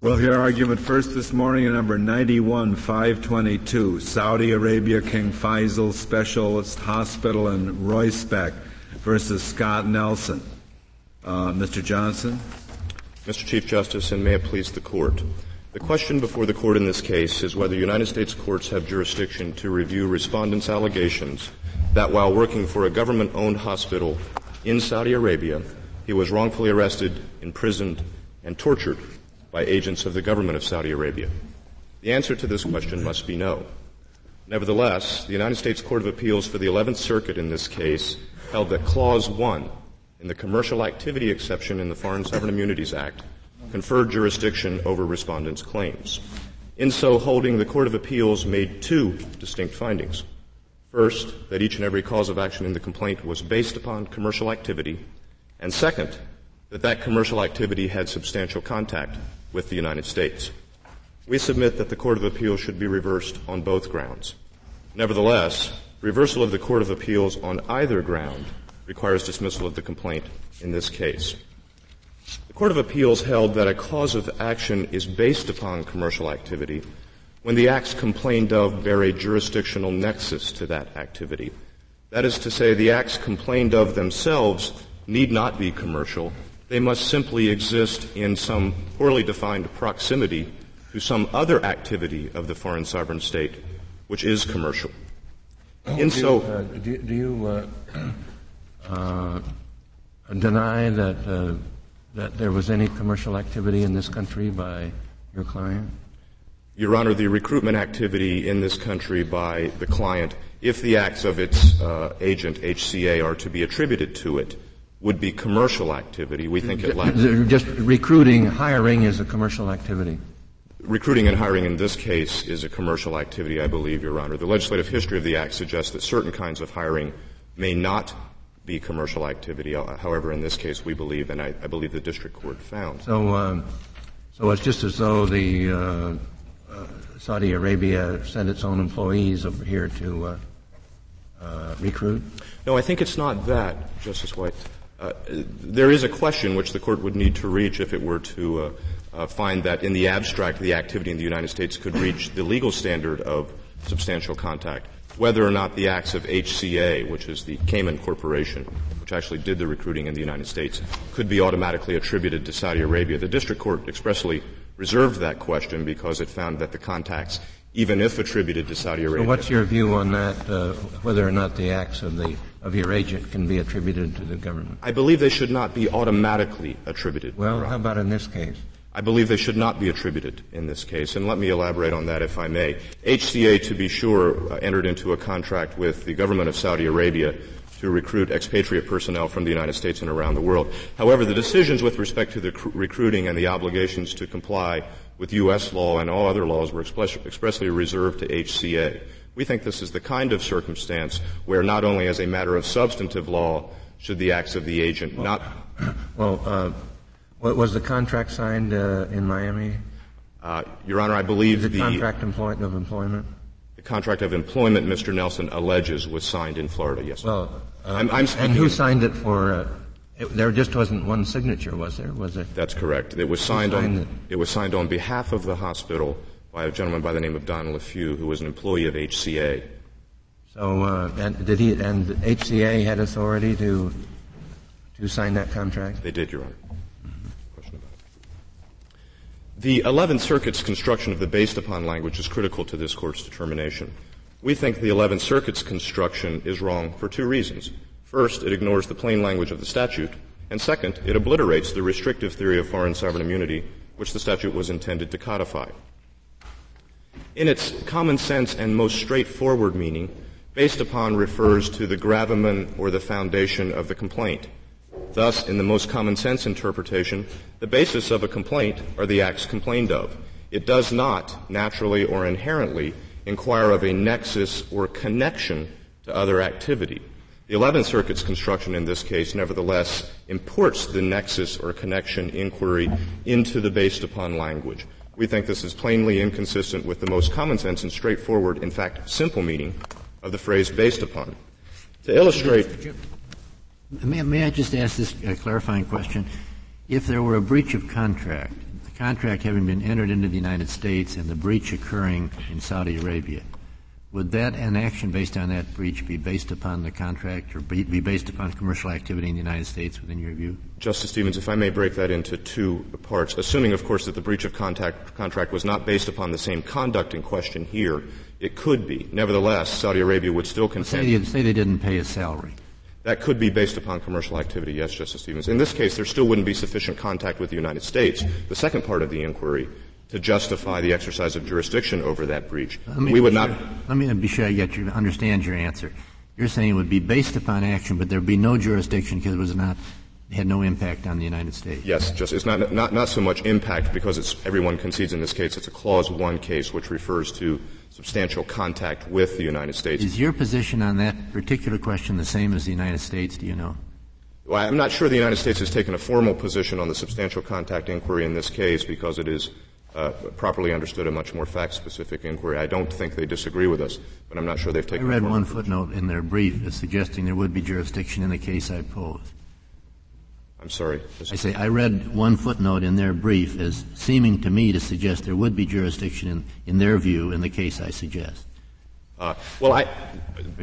We'll hear argument first this morning in number 91, 522, Saudi Arabia King Faisal Specialist Hospital in Royspec versus Scott Nelson. Uh, Mr. Johnson? Mr. Chief Justice, and may it please the Court. The question before the Court in this case is whether United States courts have jurisdiction to review respondents' allegations that while working for a government-owned hospital in Saudi Arabia, he was wrongfully arrested, imprisoned, and tortured by agents of the government of Saudi Arabia? The answer to this question must be no. Nevertheless, the United States Court of Appeals for the 11th Circuit in this case held that Clause 1 in the commercial activity exception in the Foreign Sovereign Immunities Act conferred jurisdiction over respondents' claims. In so holding, the Court of Appeals made two distinct findings. First, that each and every cause of action in the complaint was based upon commercial activity, and second, that that commercial activity had substantial contact with the United States. We submit that the Court of Appeals should be reversed on both grounds. Nevertheless, reversal of the Court of Appeals on either ground requires dismissal of the complaint in this case. The Court of Appeals held that a cause of action is based upon commercial activity when the acts complained of bear a jurisdictional nexus to that activity. That is to say, the acts complained of themselves need not be commercial, they must simply exist in some poorly defined proximity to some other activity of the foreign sovereign state, which is commercial. In so, uh, do, do, you uh, uh, deny that uh, that there was any commercial activity in this country by your client? Your Honor, the recruitment activity in this country by the client, if the acts of its uh, agent HCA are to be attributed to it, would be commercial activity. We think it lacks. Just recruiting, hiring is a commercial activity. Recruiting and hiring in this case is a commercial activity, I believe, Your Honor. The legislative history of the Act suggests that certain kinds of hiring may not be commercial activity. Uh, however, in this case, we believe, and I, I believe the district court found. So, um, so it's just as though the uh, uh, Saudi Arabia sent its own employees over here to uh, uh, recruit. No, I think it's not that, Justice White. Uh, there is a question which the court would need to reach if it were to uh, uh, find that in the abstract the activity in the United States could reach the legal standard of substantial contact. Whether or not the acts of HCA, which is the Cayman Corporation, which actually did the recruiting in the United States, could be automatically attributed to Saudi Arabia. The district court expressly reserved that question because it found that the contacts, even if attributed to Saudi Arabia. So what's your view on that, uh, whether or not the acts of the of your agent can be attributed to the government? I believe they should not be automatically attributed. Well, how about in this case? I believe they should not be attributed in this case, and let me elaborate on that if I may. HCA, to be sure, uh, entered into a contract with the government of Saudi Arabia to recruit expatriate personnel from the United States and around the world. However, the decisions with respect to the cr- recruiting and the obligations to comply with U.S. law and all other laws were expressly reserved to HCA. We think this is the kind of circumstance where not only as a matter of substantive law should the acts of the agent well, not. Well, uh, was the contract signed uh, in Miami? Uh, Your Honor, I believe the, the contract employ- of employment. The contract of employment, Mr. Nelson alleges, was signed in Florida. Yes. Well, uh, I'm, I'm and who signed it for? It, there just wasn't one signature, was there? Was there? That's correct. It was signed, signed on. It? it was signed on behalf of the hospital by a gentleman by the name of Don LeFew, who was an employee of HCA. So, uh, and did he, and HCA had authority to, to sign that contract? They did, Your Honor. Question about it. The 11th Circuit's construction of the based upon language is critical to this Court's determination. We think the 11th Circuit's construction is wrong for two reasons. First, it ignores the plain language of the statute, and second, it obliterates the restrictive theory of foreign sovereign immunity which the statute was intended to codify. In its common sense and most straightforward meaning, based upon refers to the gravamen or the foundation of the complaint. Thus, in the most common sense interpretation, the basis of a complaint are the acts complained of. It does not, naturally or inherently, inquire of a nexus or connection to other activity. The 11th Circuit's construction in this case, nevertheless, imports the nexus or connection inquiry into the based upon language. We think this is plainly inconsistent with the most common sense and straightforward, in fact, simple meaning of the phrase based upon. To illustrate. May, may I just ask this uh, clarifying question? If there were a breach of contract, the contract having been entered into the United States and the breach occurring in Saudi Arabia, would that an action based on that breach be based upon the contract or be, be, based upon commercial activity in the United States within your view? Justice Stevens, if I may break that into two parts, assuming, of course, that the breach of contact, contract was not based upon the same conduct in question here, it could be. Nevertheless, Saudi Arabia would still contend. Say, say they didn't pay a salary. That could be based upon commercial activity, yes, Justice Stevens. In this case, there still wouldn't be sufficient contact with the United States. The second part of the inquiry to justify the exercise of jurisdiction over that breach. We would not. Let me be sure I get you understand your answer. You're saying it would be based upon action, but there would be no jurisdiction because it was not had no impact on the United States. Yes, just it's not not not so much impact because it's everyone concedes in this case. It's a clause one case which refers to substantial contact with the United States. Is your position on that particular question the same as the United States? Do you know? Well, I'm not sure the United States has taken a formal position on the substantial contact inquiry in this case because it is uh, properly understood a much more fact-specific inquiry. I don't think they disagree with us, but I'm not sure they've taken. I read one footnote in their brief as suggesting there would be jurisdiction in the case I posed. I'm sorry. I say I read one footnote in their brief as seeming to me to suggest there would be jurisdiction in, in their view in the case I suggest. Uh, well, I.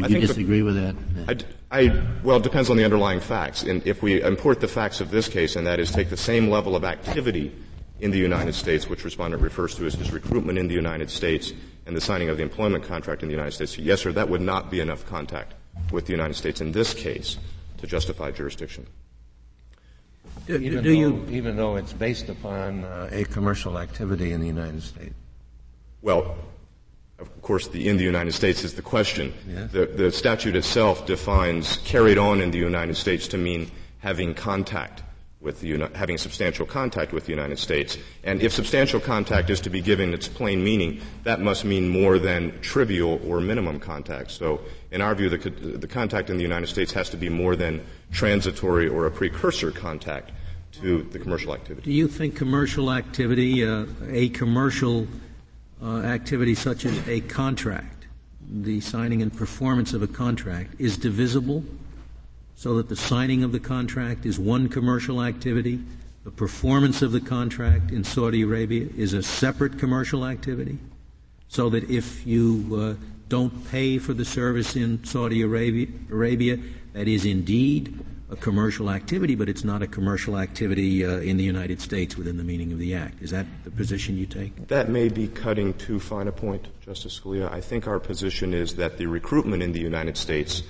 I you disagree the, with that? I, I, well, it depends on the underlying facts. And if we import the facts of this case, and that is take the same level of activity in the United States, which respondent refers to as his recruitment in the United States and the signing of the employment contract in the United States. Yes, sir, that would not be enough contact with the United States in this case to justify jurisdiction. Do, even, do you, though, even though it's based upon uh, a commercial activity in the United States? Well, of course, the in the United States is the question. Yes. The, the statute itself defines carried on in the United States to mean having contact with the, having substantial contact with the United States. And if substantial contact is to be given its plain meaning, that must mean more than trivial or minimum contact. So, in our view, the, the contact in the United States has to be more than transitory or a precursor contact to the commercial activity. Do you think commercial activity, uh, a commercial uh, activity such as a contract, the signing and performance of a contract, is divisible? So that the signing of the contract is one commercial activity, the performance of the contract in Saudi Arabia is a separate commercial activity, so that if you uh, don't pay for the service in Saudi Arabia, Arabia, that is indeed a commercial activity, but it's not a commercial activity uh, in the United States within the meaning of the Act. Is that the position you take? That may be cutting too fine a point, Justice Scalia. I think our position is that the recruitment in the United States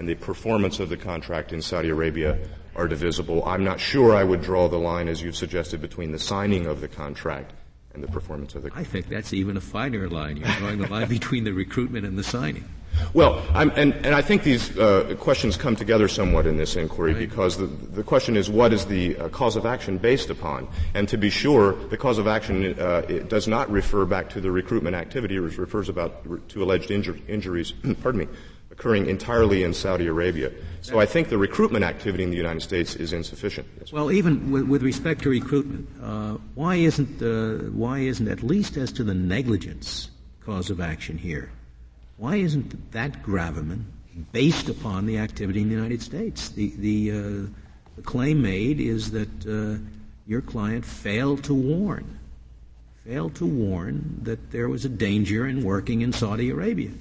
and the performance of the contract in Saudi Arabia are divisible. I'm not sure I would draw the line, as you've suggested, between the signing of the contract and the performance of the contract. I think that's even a finer line. You're drawing the line between the recruitment and the signing. Well, and, and I think these uh, questions come together somewhat in this inquiry right. because the, the question is what is the uh, cause of action based upon? And to be sure, the cause of action uh, does not refer back to the recruitment activity; it refers about to alleged injur- injuries. pardon me occurring entirely in Saudi Arabia. So I think the recruitment activity in the United States is insufficient. Yes, well, even with, with, respect to recruitment, uh, why isn't uh, why isn't at least as to the negligence cause of action here? Why isn't that gravamen based upon the activity in the United States? The the, uh, the claim made is that uh, your client failed to warn, failed to warn that there was a danger in working in Saudi Arabia.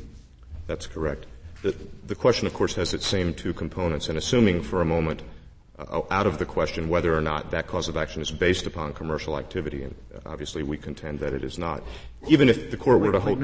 That's correct. The, the question, of course, has its same two components, and assuming for a moment uh, out of the question whether or not that cause of action is based upon commercial activity, and obviously we contend that it is not. Even if the court were to hold.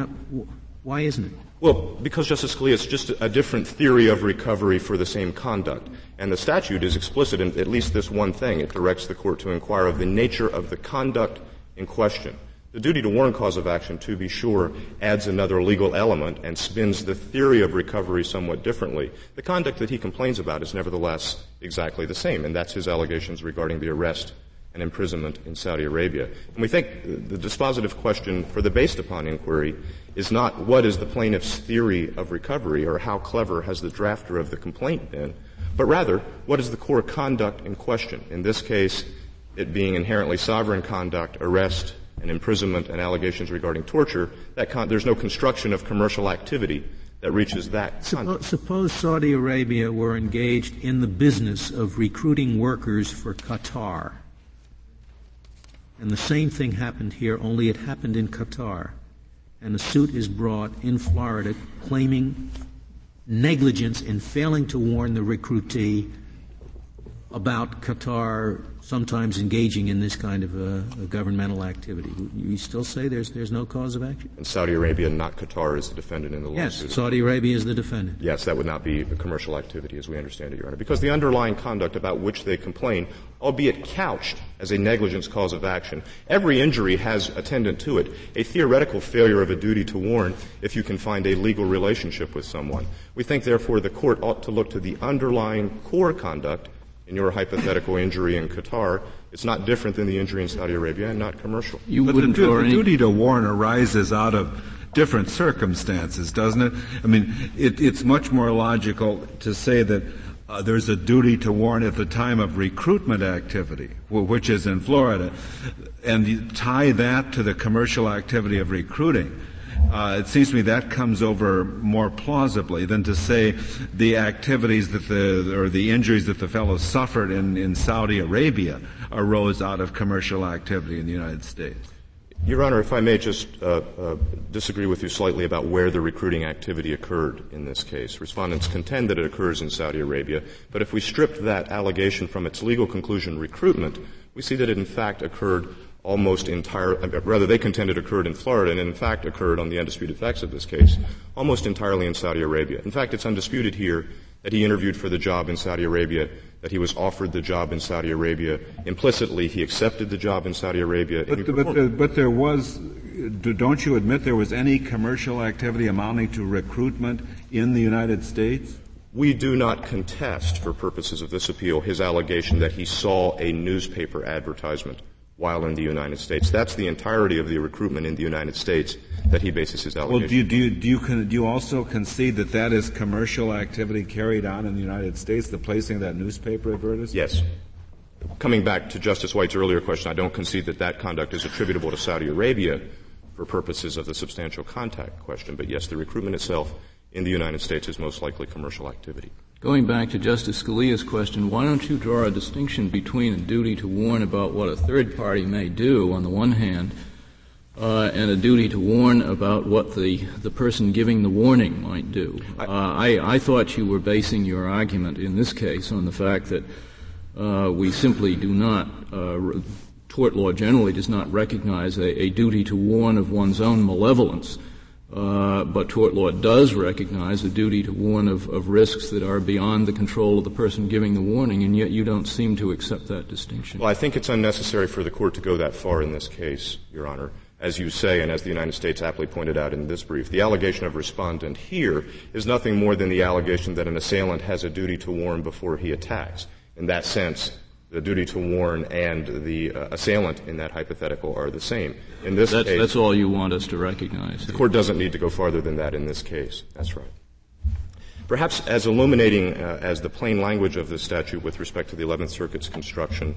Why isn't it? Well, because Justice Scalia, it's just a different theory of recovery for the same conduct. And the statute is explicit in at least this one thing. It directs the court to inquire of the nature of the conduct in question. The duty to warn cause of action, to be sure, adds another legal element and spins the theory of recovery somewhat differently. The conduct that he complains about is nevertheless exactly the same, and that's his allegations regarding the arrest and imprisonment in Saudi Arabia. And we think the dispositive question for the based upon inquiry is not what is the plaintiff's theory of recovery or how clever has the drafter of the complaint been, but rather what is the core conduct in question. In this case, it being inherently sovereign conduct, arrest, and imprisonment and allegations regarding torture, con- there's no construction of commercial activity that reaches that. Suppo- suppose Saudi Arabia were engaged in the business of recruiting workers for Qatar. And the same thing happened here, only it happened in Qatar. And a suit is brought in Florida claiming negligence in failing to warn the recruitee about Qatar sometimes engaging in this kind of a, a, governmental activity. You still say there's there's no cause of action? In Saudi Arabia, not Qatar, is the defendant in the lawsuit. Yes, Saudi Arabia is the defendant. Yes, that would not be a commercial activity as we understand it, Your Honor, because the underlying conduct about which they complain, albeit couched as a negligence cause of action, every injury has attendant to it a theoretical failure of a duty to warn if you can find a legal relationship with someone. We think, therefore, the court ought to look to the underlying core conduct in your hypothetical injury in Qatar, it's not different than the injury in Saudi Arabia and not commercial. You but wouldn't the, the duty to warn arises out of different circumstances, doesn't it? I mean, it, it's much more logical to say that uh, there's a duty to warn at the time of recruitment activity, which is in Florida, and tie that to the commercial activity of recruiting. Uh, it seems to me that comes over more plausibly than to say the activities that the or the injuries that the fellow suffered in, in Saudi Arabia arose out of commercial activity in the United States. Your Honor, if I may just uh, uh, disagree with you slightly about where the recruiting activity occurred in this case. Respondents contend that it occurs in Saudi Arabia, but if we stripped that allegation from its legal conclusion, recruitment, we see that it in fact occurred almost entire, uh, rather they contend it occurred in Florida and in fact occurred on the undisputed facts of this case, almost entirely in Saudi Arabia. In fact, it's undisputed here that he interviewed for the job in Saudi Arabia, that he was offered the job in Saudi Arabia. Implicitly, he accepted the job in Saudi Arabia. But, but, uh, but there was, don't you admit there was any commercial activity amounting to recruitment in the United States? We do not contest, for purposes of this appeal, his allegation that he saw a newspaper advertisement while in the United States. That's the entirety of the recruitment in the United States that he bases his allegation. Well, do you, do you, do you, con- do you also concede that that is commercial activity carried on in the United States, the placing of that newspaper advertisement? Yes. Coming back to Justice White's earlier question, I don't concede that that conduct is attributable to Saudi Arabia for purposes of the substantial contact question, but yes, the recruitment itself in the United States is most likely commercial activity. Going back to Justice Scalia's question, why don't you draw a distinction between a duty to warn about what a third party may do on the one hand, uh, and a duty to warn about what the, the person giving the warning might do. Uh, I, I, thought you were basing your argument in this case on the fact that uh, we simply do not, uh, tort law generally does not recognize a, a, duty to warn of one's own malevolence. Uh, but tort law does recognize a duty to warn of, of, risks that are beyond the control of the person giving the warning, and yet you don't seem to accept that distinction. Well, I think it's unnecessary for the court to go that far in this case, Your Honor. As you say, and as the United States aptly pointed out in this brief, the allegation of respondent here is nothing more than the allegation that an assailant has a duty to warn before he attacks. In that sense, the duty to warn and the uh, assailant in that hypothetical are the same. In this that's, case, that's all you want us to recognize. The court doesn't need to go farther than that in this case. That's right. Perhaps as illuminating uh, as the plain language of the statute with respect to the 11th Circuit's construction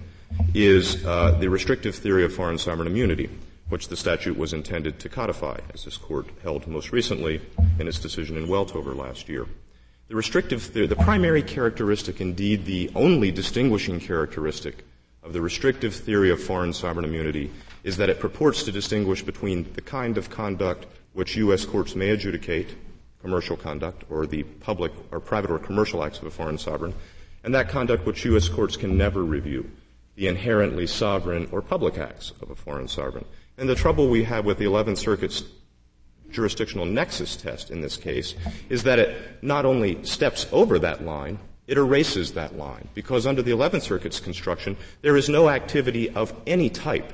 is uh, the restrictive theory of foreign sovereign immunity, which the statute was intended to codify, as this court held most recently in its decision in Weltover last year. The restrictive theory, the primary characteristic, indeed the only distinguishing characteristic of the restrictive theory of foreign sovereign immunity is that it purports to distinguish between the kind of conduct which U.S. courts may adjudicate, commercial conduct, or the public or private or commercial acts of a foreign sovereign, and that conduct which U.S. courts can never review, the inherently sovereign or public acts of a foreign sovereign. And the trouble we have with the 11th Circuit's jurisdictional nexus test in this case is that it not only steps over that line, it erases that line. Because under the 11th Circuit's construction, there is no activity of any type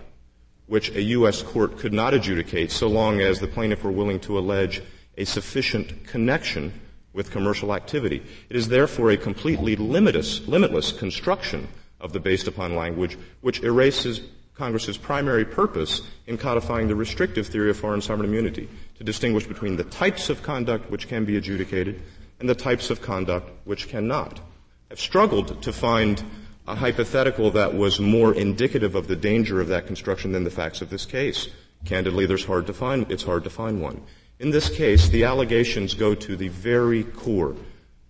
which a U.S. court could not adjudicate so long as the plaintiff were willing to allege a sufficient connection with commercial activity. It is therefore a completely limitless, limitless construction of the based upon language which erases Congress's primary purpose in codifying the restrictive theory of foreign sovereign immunity to distinguish between the types of conduct which can be adjudicated and the types of conduct which cannot. I've struggled to find a hypothetical that was more indicative of the danger of that construction than the facts of this case. Candidly, there's hard to find, it's hard to find one. In this case, the allegations go to the very core,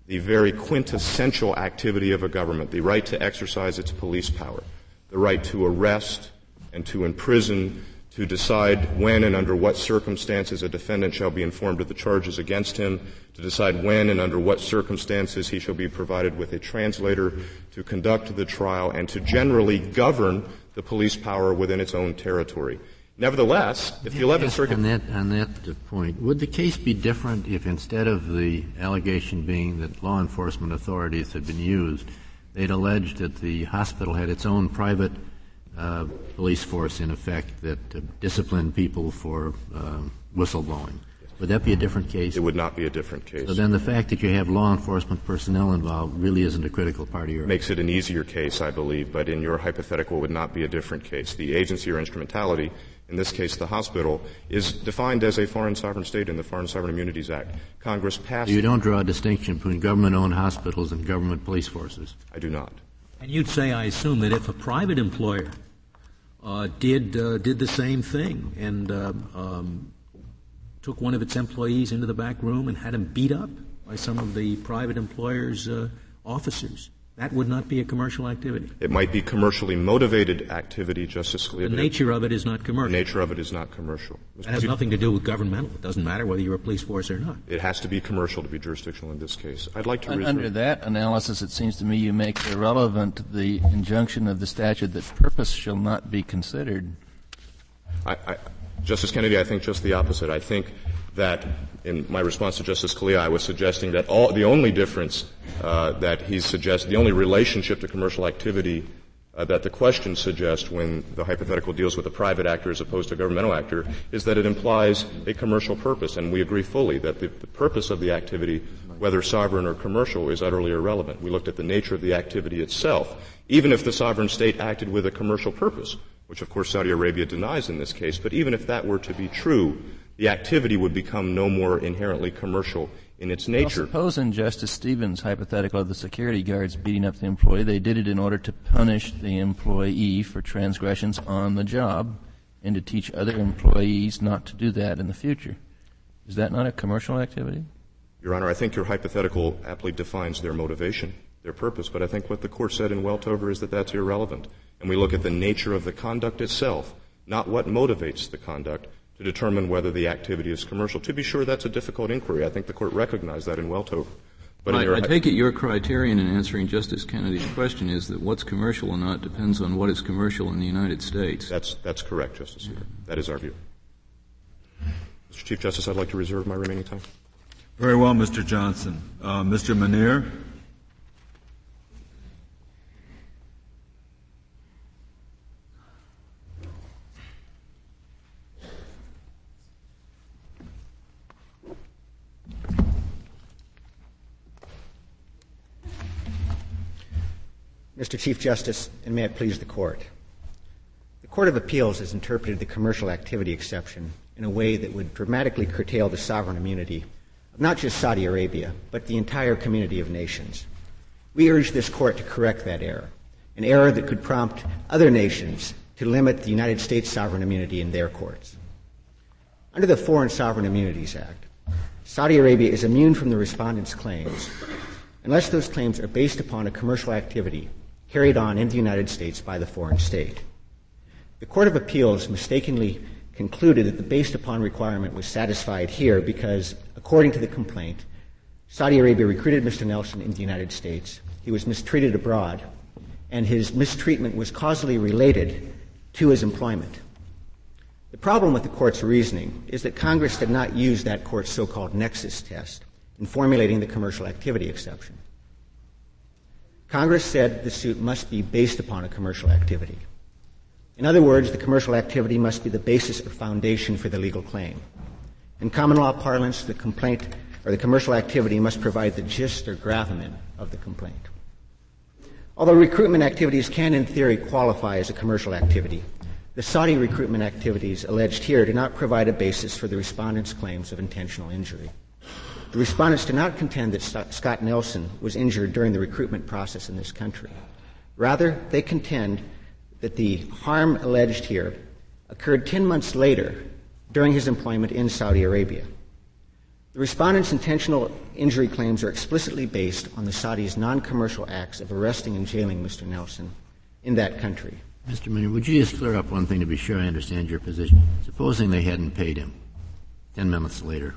the very quintessential activity of a government, the right to exercise its police power, the right to arrest, and to imprison, to decide when and under what circumstances a defendant shall be informed of the charges against him, to decide when and under what circumstances he shall be provided with a translator to conduct the trial, and to generally govern the police power within its own territory. Nevertheless, if the 11th Circuit. On that, on that point, would the case be different if instead of the allegation being that law enforcement authorities had been used, they'd alleged that the hospital had its own private uh, police force, in effect, that uh, disciplined people for uh, whistleblowing? Would that be a different case? It would not be a different case. So then the fact that you have law enforcement personnel involved really isn't a critical part of your makes it an easier case, I believe, but in your hypothetical would not be a different case. The agency or instrumentality in this case the hospital, is defined as a foreign sovereign state in the Foreign Sovereign Immunities Act. Congress passed. You don't draw a distinction between government-owned hospitals and government police forces. I do not. And you'd say, I assume, that if a private employer uh, did uh, did the same thing and uh, um, took one of its employees into the back room and had him beat up by some of the private employer's uh, officers, that would not be a commercial activity. It might be commercially motivated activity, Justice Scalia. The nature of it is not commercial. The nature of it is not commercial. It has nothing to do with governmental. It doesn't matter whether you're a police force or not. It has to be commercial to be jurisdictional in this case. I'd like to reserve. Under that analysis, it seems to me you make irrelevant the injunction of the statute that purpose shall not be considered. I, I, Justice Kennedy, I think just the opposite. I think that in my response to Justice Scalia, I was suggesting that all, the only difference uh, that he suggested, the only relationship to commercial activity uh, that the question suggests when the hypothetical deals with a private actor as opposed to a governmental actor is that it implies a commercial purpose, and we agree fully that the, the purpose of the activity, whether sovereign or commercial, is utterly irrelevant. We looked at the nature of the activity itself. Even if the sovereign state acted with a commercial purpose, which of course Saudi Arabia denies in this case, but even if that were to be true, the activity would become no more inherently commercial in its nature. Well, suppose in Justice Stevens' hypothetical of the security guards beating up the employee, they did it in order to punish the employee for transgressions on the job and to teach other employees not to do that in the future. Is that not a commercial activity? Your Honor, I think your hypothetical aptly defines their motivation, their purpose, but I think what the court said in Weltover is that that's irrelevant. And we look at the nature of the conduct itself, not what motivates the conduct, to determine whether the activity is commercial. To be sure, that's a difficult inquiry. I think the court recognized that in Weltover. But I, I take it your criterion in answering Justice Kennedy's question is that what's commercial or not depends on what is commercial in the United States. That's, that's correct, Justice Souter. That is our view. Mr. Chief Justice, I'd like to reserve my remaining time. Very well, Mr. Johnson. Uh, Mr. Minear? Mr. Chief Justice, and may it please the Court. The Court of Appeals has interpreted the commercial activity exception in a way that would dramatically curtail the sovereign immunity of not just Saudi Arabia, but the entire community of nations. We urge this Court to correct that error, an error that could prompt other nations to limit the United States sovereign immunity in their courts. Under the Foreign Sovereign Immunities Act, Saudi Arabia is immune from the respondent's claims unless those claims are based upon a commercial activity carried on in the United States by the foreign state. The Court of Appeals mistakenly concluded that the based upon requirement was satisfied here because, according to the complaint, Saudi Arabia recruited Mr. Nelson in the United States. He was mistreated abroad, and his mistreatment was causally related to his employment. The problem with the court's reasoning is that Congress did not use that court's so called nexus test in formulating the commercial activity exception. Congress said the suit must be based upon a commercial activity. In other words, the commercial activity must be the basis or foundation for the legal claim. In common law parlance, the complaint or the commercial activity must provide the gist or gravamen of the complaint. Although recruitment activities can, in theory, qualify as a commercial activity, the Saudi recruitment activities alleged here do not provide a basis for the respondent's claims of intentional injury. The respondents do not contend that Scott Nelson was injured during the recruitment process in this country. Rather, they contend that the harm alleged here occurred 10 months later during his employment in Saudi Arabia. The respondents' intentional injury claims are explicitly based on the Saudis' non commercial acts of arresting and jailing Mr. Nelson in that country. Mr. Minear, would you just clear up one thing to be sure I understand your position? Supposing they hadn't paid him 10 minutes later,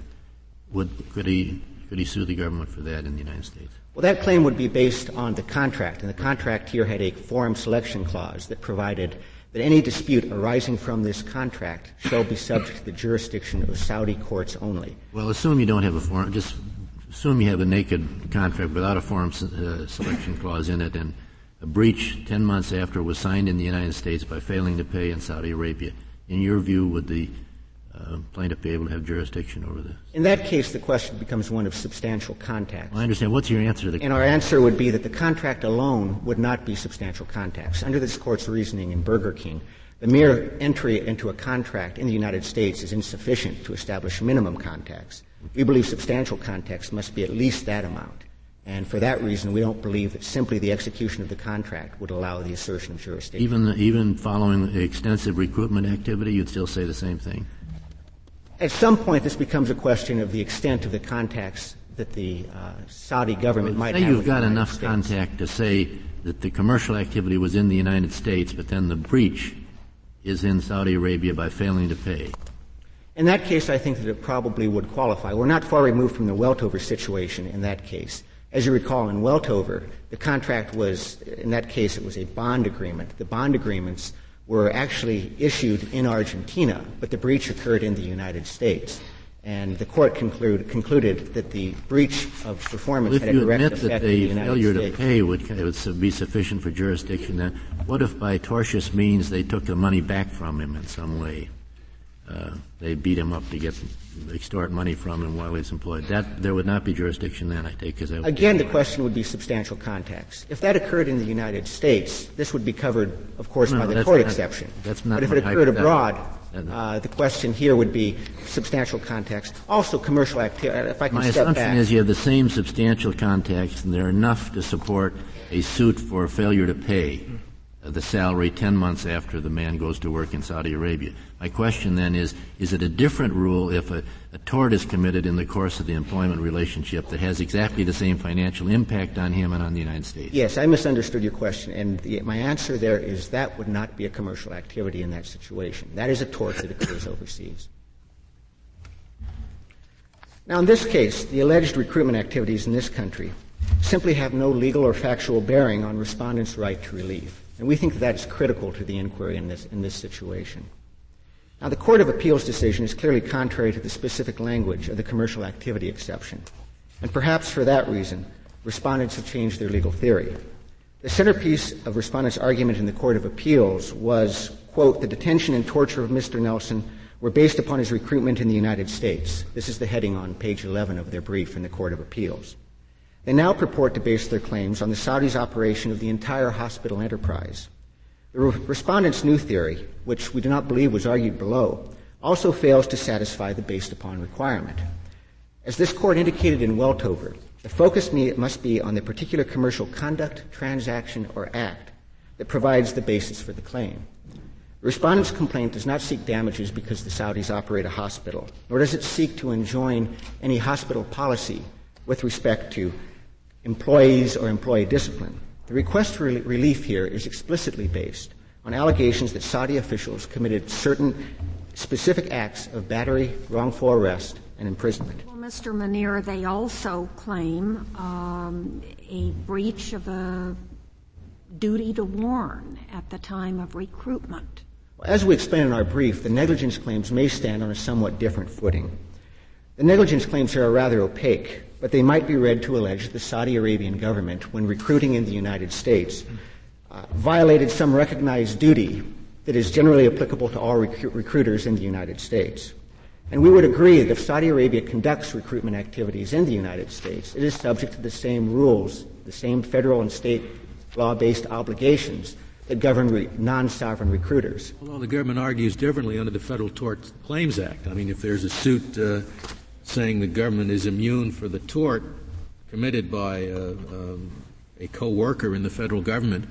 would, could, he, could he sue the government for that in the United States? Well, that claim would be based on the contract, and the contract here had a forum selection clause that provided that any dispute arising from this contract shall be subject to the jurisdiction of Saudi courts only. Well, assume you don't have a forum, just assume you have a naked contract without a forum uh, selection clause in it, and a breach 10 months after was signed in the United States by failing to pay in Saudi Arabia. In your view, would the uh, plaintiff be able to have jurisdiction over this? In that case, the question becomes one of substantial contacts. Well, I understand. What's your answer to the question? And our answer would be that the contract alone would not be substantial contacts. Under this court's reasoning in Burger King, the mere entry into a contract in the United States is insufficient to establish minimum contacts. We believe substantial contacts must be at least that amount. And for that reason, we don't believe that simply the execution of the contract would allow the assertion of jurisdiction. Even, even following extensive recruitment activity, you'd still say the same thing? At some point, this becomes a question of the extent of the contacts that the uh, Saudi government well, might say have. you've got enough States. contact to say that the commercial activity was in the United States, but then the breach is in Saudi Arabia by failing to pay. In that case, I think that it probably would qualify. We're not far removed from the Weltover situation in that case. As you recall, in Weltover, the contract was, in that case, it was a bond agreement. The bond agreements were actually issued in Argentina, but the breach occurred in the United States. And the court conclude, concluded that the breach of performance well, had a direct effect that the, the failure States. to pay would, would be sufficient for jurisdiction, then what if by tortious means they took the money back from him in some way? Uh, they beat him up to get extort money from him while he's employed. That there would not be jurisdiction then, I take, because again the question would be substantial contacts. If that occurred in the United States, this would be covered, of course, no, by the not, tort exception. That's not but if it occurred abroad, uh, the question here would be substantial contacts. Also, commercial activity. If I can My step assumption back. is you have the same substantial contacts, and they're enough to support a suit for failure to pay the salary 10 months after the man goes to work in Saudi Arabia. My question then is, is it a different rule if a, a, tort is committed in the course of the employment relationship that has exactly the same financial impact on him and on the United States? Yes, I misunderstood your question, and the, my answer there is that would not be a commercial activity in that situation. That is a tort that occurs overseas. Now, in this case, the alleged recruitment activities in this country simply have no legal or factual bearing on respondents' right to relief. And we think that, that is critical to the inquiry in this, in this situation. Now, the Court of Appeals decision is clearly contrary to the specific language of the commercial activity exception. And perhaps for that reason, respondents have changed their legal theory. The centerpiece of respondents' argument in the Court of Appeals was, quote, the detention and torture of Mr. Nelson were based upon his recruitment in the United States. This is the heading on page 11 of their brief in the Court of Appeals. They now purport to base their claims on the Saudis' operation of the entire hospital enterprise. The re- respondent's new theory, which we do not believe was argued below, also fails to satisfy the based upon requirement. As this court indicated in Weltover, the focus must be on the particular commercial conduct, transaction, or act that provides the basis for the claim. The respondent's complaint does not seek damages because the Saudis operate a hospital, nor does it seek to enjoin any hospital policy with respect to employees or employee discipline. The request for relief here is explicitly based on allegations that Saudi officials committed certain specific acts of battery, wrongful arrest, and imprisonment. Well, Mr. Minear, they also claim um, a breach of a duty to warn at the time of recruitment. As we explain in our brief, the negligence claims may stand on a somewhat different footing. The negligence claims here are rather opaque but they might be read to allege that the Saudi Arabian government, when recruiting in the United States, uh, violated some recognized duty that is generally applicable to all rec- recruiters in the United States. And we would agree that if Saudi Arabia conducts recruitment activities in the United States, it is subject to the same rules, the same federal and state law based obligations that govern re- non sovereign recruiters. Although the government argues differently under the Federal Tort Claims Act. I mean, if there's a suit uh, saying the government is immune for the tort committed by uh, um, a co-worker in the federal government,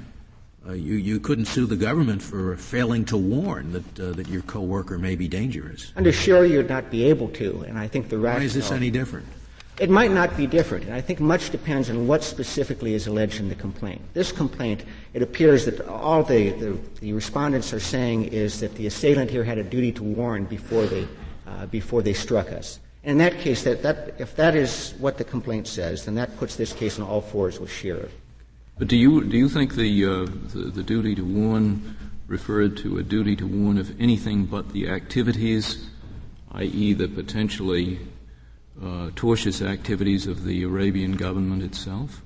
uh, you, you couldn't sue the government for failing to warn that, uh, that your co-worker may be dangerous. Under Shearer, you'd not be able to, and I think the rationale. Why is this any different? It might not be different, and I think much depends on what specifically is alleged in the complaint. This complaint, it appears that all the, the, the respondents are saying is that the assailant here had a duty to warn before they, uh, before they struck us. In that case, that, that, if that is what the complaint says, then that puts this case on all fours with Shearer. But do you, do you think the, uh, the, the duty to warn referred to a duty to warn of anything but the activities, i.e., the potentially uh, tortious activities of the Arabian government itself?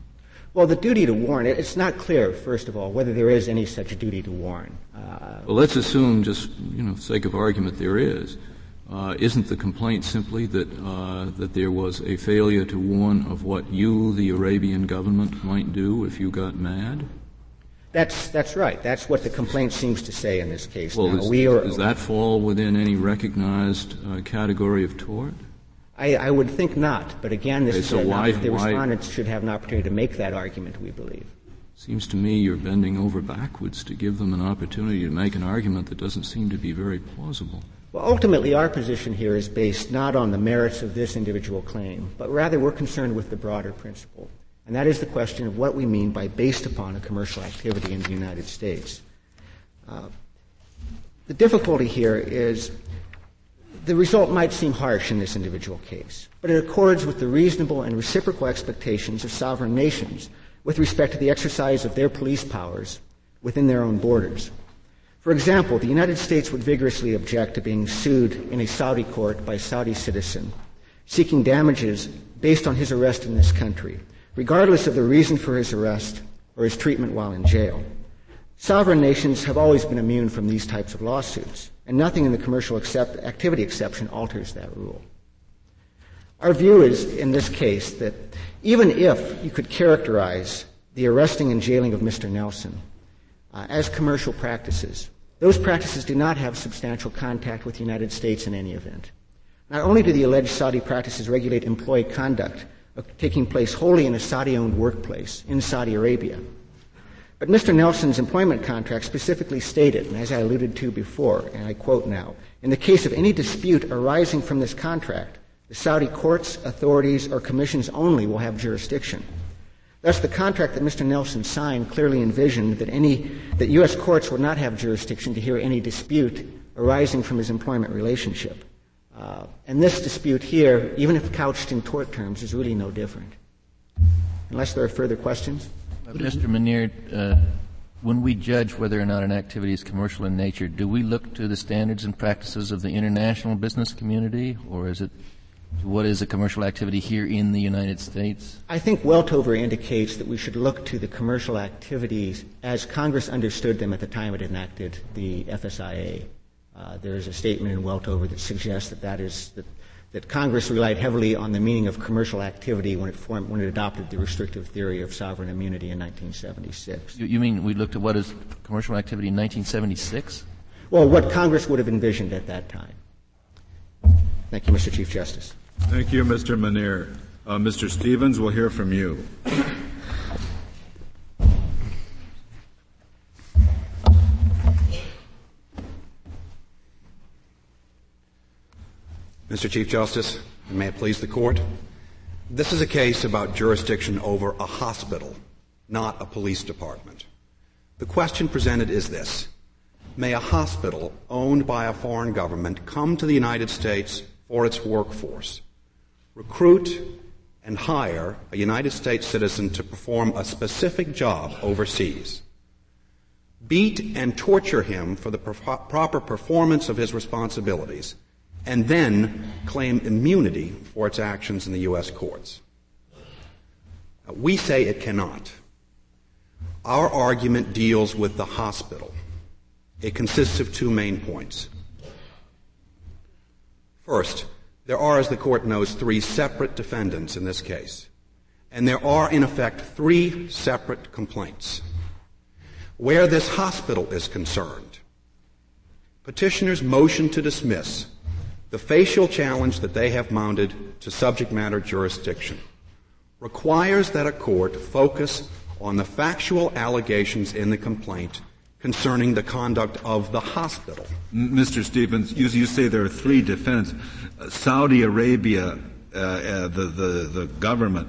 Well, the duty to warn, it's not clear, first of all, whether there is any such duty to warn. Uh, well, let's assume, just, you know, sake of argument, there is. Uh, isn't the complaint simply that, uh, that there was a failure to warn of what you, the Arabian government, might do if you got mad? That's, that's right. That's what the complaint seems to say in this case. Well, now, we are, does that fall within any recognized uh, category of tort? I, I, would think not, but again, this okay, is so why, the respondents should have an opportunity to make that argument. We believe. Seems to me you're bending over backwards to give them an opportunity to make an argument that doesn't seem to be very plausible. Well, ultimately, our position here is based not on the merits of this individual claim, but rather we're concerned with the broader principle. And that is the question of what we mean by based upon a commercial activity in the United States. Uh, the difficulty here is the result might seem harsh in this individual case, but it accords with the reasonable and reciprocal expectations of sovereign nations with respect to the exercise of their police powers within their own borders. For example, the United States would vigorously object to being sued in a Saudi court by a Saudi citizen seeking damages based on his arrest in this country, regardless of the reason for his arrest or his treatment while in jail. Sovereign nations have always been immune from these types of lawsuits and nothing in the commercial accept- activity exception alters that rule. Our view is, in this case, that even if you could characterize the arresting and jailing of Mr. Nelson uh, as commercial practices, those practices do not have substantial contact with the United States in any event. Not only do the alleged Saudi practices regulate employee conduct uh, taking place wholly in a Saudi owned workplace in Saudi Arabia, but Mr. Nelson's employment contract specifically stated, and as I alluded to before, and I quote now, in the case of any dispute arising from this contract, the Saudi courts, authorities, or commissions only will have jurisdiction. Thus, the contract that Mr. Nelson signed clearly envisioned that any that U.S. courts would not have jurisdiction to hear any dispute arising from his employment relationship. Uh, and this dispute here, even if couched in tort terms, is really no different. Unless there are further questions. Mr. Minear, uh, when we judge whether or not an activity is commercial in nature, do we look to the standards and practices of the international business community, or is it what is a commercial activity here in the United States? I think Weltover indicates that we should look to the commercial activities as Congress understood them at the time it enacted the FSIA. Uh, there is a statement in Weltover that suggests that that is that that Congress relied heavily on the meaning of commercial activity when it, formed, when it adopted the restrictive theory of sovereign immunity in 1976. You, you mean we looked at what is commercial activity in 1976? Well, what Congress would have envisioned at that time. Thank you, Mr. Chief Justice. Thank you, Mr. Minear. Uh, Mr. Stevens, we'll hear from you. Mr. Chief Justice, and may it please the court, this is a case about jurisdiction over a hospital, not a police department. The question presented is this. May a hospital owned by a foreign government come to the United States for its workforce, recruit and hire a United States citizen to perform a specific job overseas, beat and torture him for the proper performance of his responsibilities, and then claim immunity for its actions in the U.S. courts. We say it cannot. Our argument deals with the hospital. It consists of two main points. First, there are, as the court knows, three separate defendants in this case. And there are, in effect, three separate complaints. Where this hospital is concerned, petitioners motion to dismiss the facial challenge that they have mounted to subject matter jurisdiction requires that a court focus on the factual allegations in the complaint concerning the conduct of the hospital. Mr. Stevens, you, you say there are three defendants. Saudi Arabia uh, uh, the, the, the government,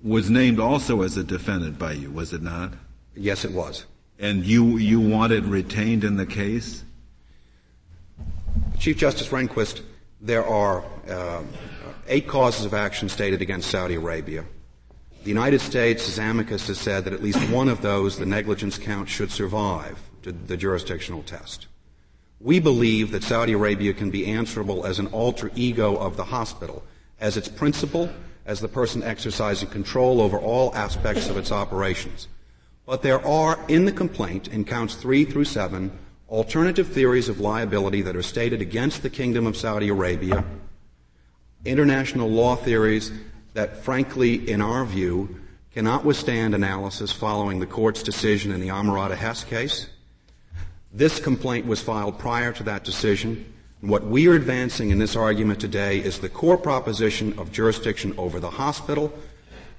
was named also as a defendant by you, was it not? Yes, it was. And you, you wanted retained in the case? Chief Justice Rehnquist, there are uh, eight causes of action stated against Saudi Arabia. The United States, as amicus, has said that at least one of those, the negligence count, should survive the jurisdictional test. We believe that Saudi Arabia can be answerable as an alter ego of the hospital, as its principal, as the person exercising control over all aspects of its operations. But there are in the complaint, in counts three through seven, alternative theories of liability that are stated against the Kingdom of Saudi Arabia, international law theories that, frankly, in our view, cannot withstand analysis following the court's decision in the Amerada Hess case, this complaint was filed prior to that decision. What we are advancing in this argument today is the core proposition of jurisdiction over the hospital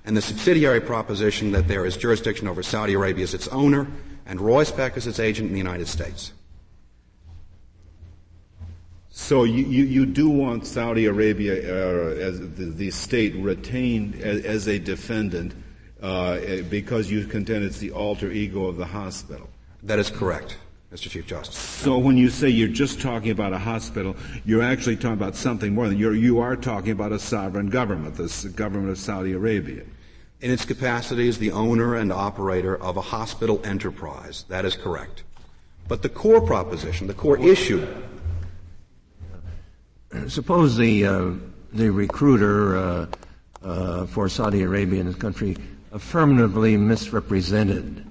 and the subsidiary proposition that there is jurisdiction over Saudi Arabia as its owner and Royspec as its agent in the United States. So you, you, you do want Saudi Arabia uh, as the, the, state retained as, as a defendant uh, because you contend it's the alter ego of the hospital. That is correct. Mr. Chief Justice. So when you say you're just talking about a hospital, you're actually talking about something more than you're, you are talking about a sovereign government, the government of Saudi Arabia. In its capacity as the owner and operator of a hospital enterprise, that is correct. But the core proposition, the core issue. Suppose the uh, the recruiter uh, uh, for Saudi Arabia in this country affirmatively misrepresented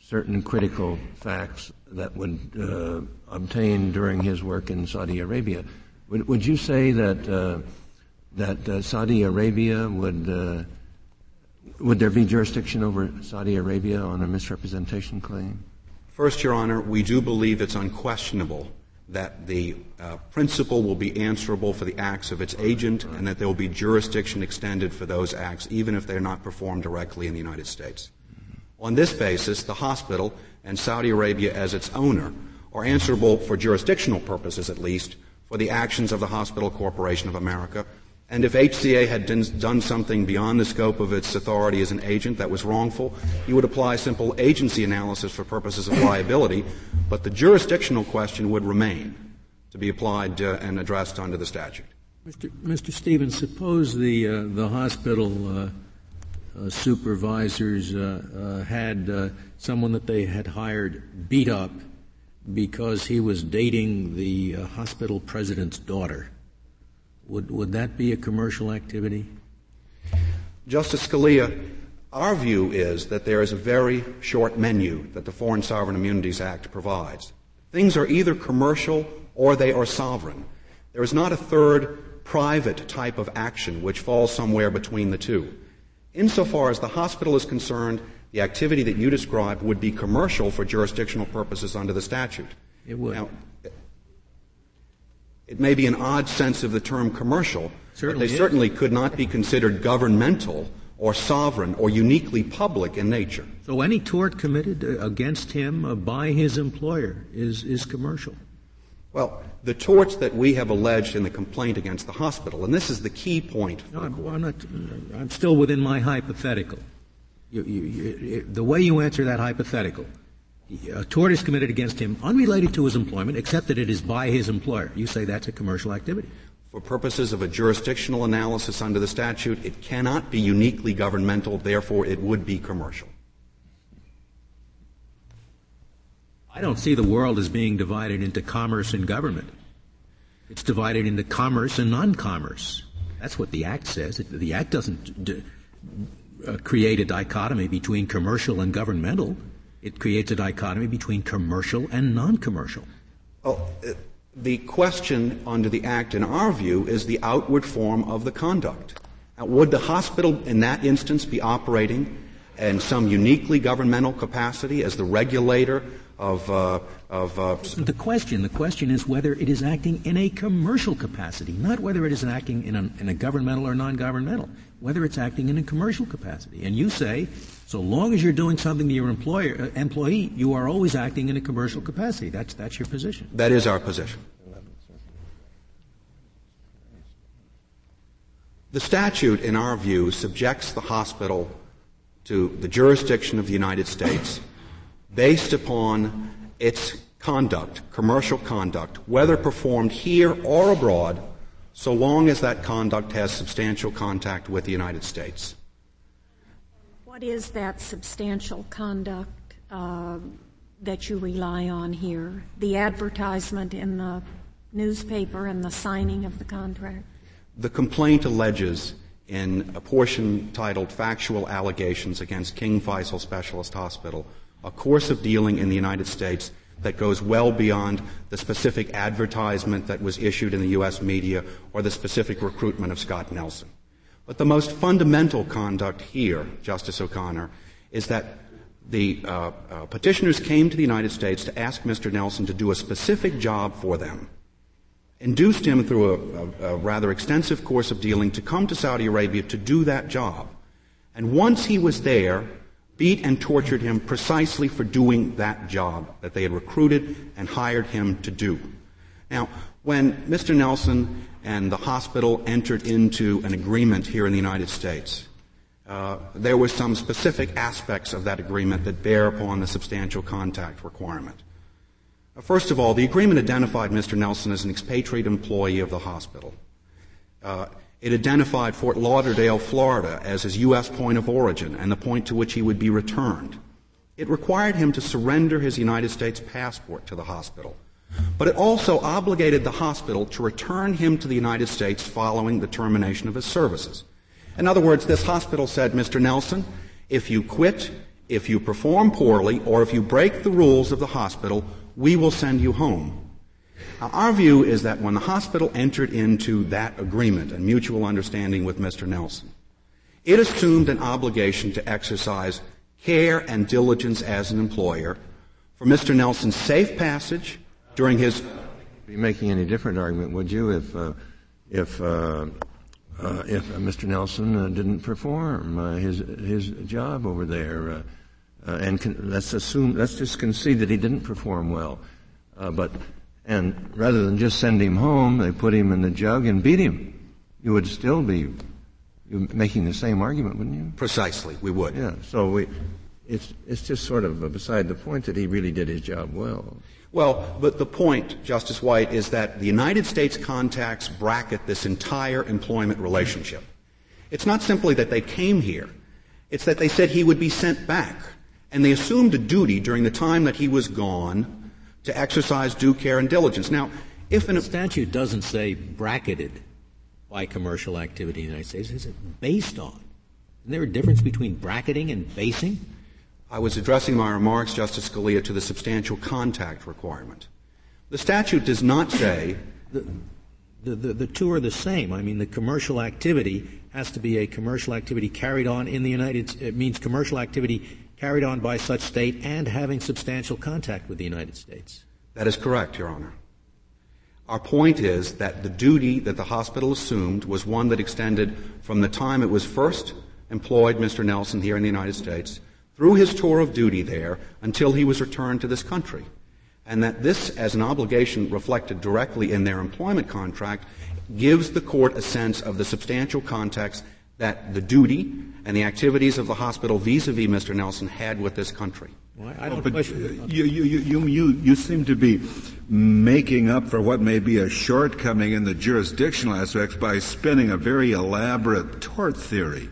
certain critical facts that would uh, obtain during his work in Saudi Arabia. Would, would you say that uh, that Saudi Arabia would would there be jurisdiction over Saudi Arabia on a misrepresentation claim? First, Your Honor, we do believe it's unquestionable that the uh, principal will be answerable for the acts of its agent and that there will be jurisdiction extended for those acts, even if they're not performed directly in the United States. On this basis, the hospital and Saudi Arabia as its owner are answerable for jurisdictional purposes at least for the actions of the Hospital Corporation of America. And if HCA had done something beyond the scope of its authority as an agent that was wrongful, you would apply simple agency analysis for purposes of liability, but the jurisdictional question would remain to be applied uh, and addressed under the statute. Mr. Mr. Stevens, suppose the uh, the hospital uh, uh, supervisors uh, uh, had someone that they had hired beat up because he was dating the hospital president's daughter. Would, would that be a commercial activity? Justice Scalia, our view is that there is a very short menu that the Foreign Sovereign Immunities Act provides. Things are either commercial or they are sovereign. There is not a third private type of action which falls somewhere between the two. Insofar as the hospital is concerned, the activity that you described would be commercial for jurisdictional purposes under the statute. It would. Now, it may be an odd sense of the term commercial, certainly but they is. certainly could not be considered governmental or sovereign or uniquely public in nature. So any tort committed against him by his employer is, is commercial. Well, the torts that we have alleged in the complaint against the hospital, and this is the key point. No, I'm, I'm, not, I'm still within my hypothetical. You, you, you, the way you answer that hypothetical, a tort is committed against him unrelated to his employment, except that it is by his employer. You say that's a commercial activity. For purposes of a jurisdictional analysis under the statute, it cannot be uniquely governmental, therefore it would be commercial. I don't see the world as being divided into commerce and government. It's divided into commerce and non-commerce. That's what the Act says. The Act doesn't d- uh, create a dichotomy between commercial and governmental. It creates a dichotomy between commercial and non-commercial. Well, uh, the question under the Act, in our view, is the outward form of the conduct. Now, would the hospital, in that instance, be operating in some uniquely governmental capacity as the regulator of, uh, of uh, the question. The question is whether it is acting in a commercial capacity, not whether it is acting in a, in a governmental or non-governmental. Whether it's acting in a commercial capacity. And you say, so long as you're doing something to your employer, uh, employee, you are always acting in a commercial capacity. That's that's your position. That is our position. The statute, in our view, subjects the hospital to the jurisdiction of the United States based upon its conduct, commercial conduct, whether performed here or abroad, so long as that conduct has substantial contact with the United States. What is that substantial conduct uh, that you rely on here? The advertisement in the newspaper and the signing of the contract? The complaint alleges in a portion titled Factual Allegations Against King Faisal Specialist Hospital a course of dealing in the United States that goes well beyond the specific advertisement that was issued in the U.S. media or the specific recruitment of Scott Nelson. But the most fundamental conduct here, Justice O'Connor, is that the uh, uh, petitioners came to the United States to ask Mr. Nelson to do a specific job for them, induced him through a, a, a rather extensive course of dealing to come to Saudi Arabia to do that job. And once he was there, beat and tortured him precisely for doing that job that they had recruited and hired him to do. Now, when Mr. Nelson and the hospital entered into an agreement here in the United States, uh, there were some specific aspects of that agreement that bear upon the substantial contact requirement. Uh, first of all, the agreement identified Mr. Nelson as an expatriate employee of the hospital. Uh, it identified Fort Lauderdale, Florida as his U.S. point of origin and the point to which he would be returned. It required him to surrender his United States passport to the hospital. But it also obligated the hospital to return him to the United States following the termination of his services. In other words, this hospital said, Mr. Nelson, if you quit, if you perform poorly, or if you break the rules of the hospital, we will send you home. Now, our view is that when the hospital entered into that agreement and mutual understanding with Mr. Nelson, it assumed an obligation to exercise care and diligence as an employer for Mr. Nelson's safe passage during his. Be making any different argument, would you, if uh, if uh, uh, if uh, Mr. Nelson uh, didn't perform uh, his his job over there? and con- let's assume, let's just concede that he didn't perform well, but and rather than just send him home, they put him in the jug and beat him. You would still be making the same argument, wouldn't you? Precisely, we would. Yeah. So we, it's it's just sort of beside the point that he really did his job well. Well, but the point, Justice White, is that the United States contacts bracket this entire employment relationship. It's not simply that they came here. It's that they said he would be sent back. And they assumed a duty during the time that he was gone to exercise due care and diligence. Now, if an statute doesn't say bracketed by commercial activity in the United States, is it based on? Isn't there a difference between bracketing and basing? I was addressing my remarks, Justice Scalia, to the substantial contact requirement. The statute does not say. The, the, the, the, two are the same. I mean, the commercial activity has to be a commercial activity carried on in the United It means commercial activity carried on by such state and having substantial contact with the United States. That is correct, Your Honor. Our point is that the duty that the hospital assumed was one that extended from the time it was first employed Mr. Nelson here in the United States through his tour of duty there until he was returned to this country. And that this, as an obligation reflected directly in their employment contract, gives the court a sense of the substantial context that the duty and the activities of the hospital vis-a-vis Mr. Nelson had with this country. Well, I don't oh, but. You, you, you, you, you seem to be making up for what may be a shortcoming in the jurisdictional aspects by spinning a very elaborate tort theory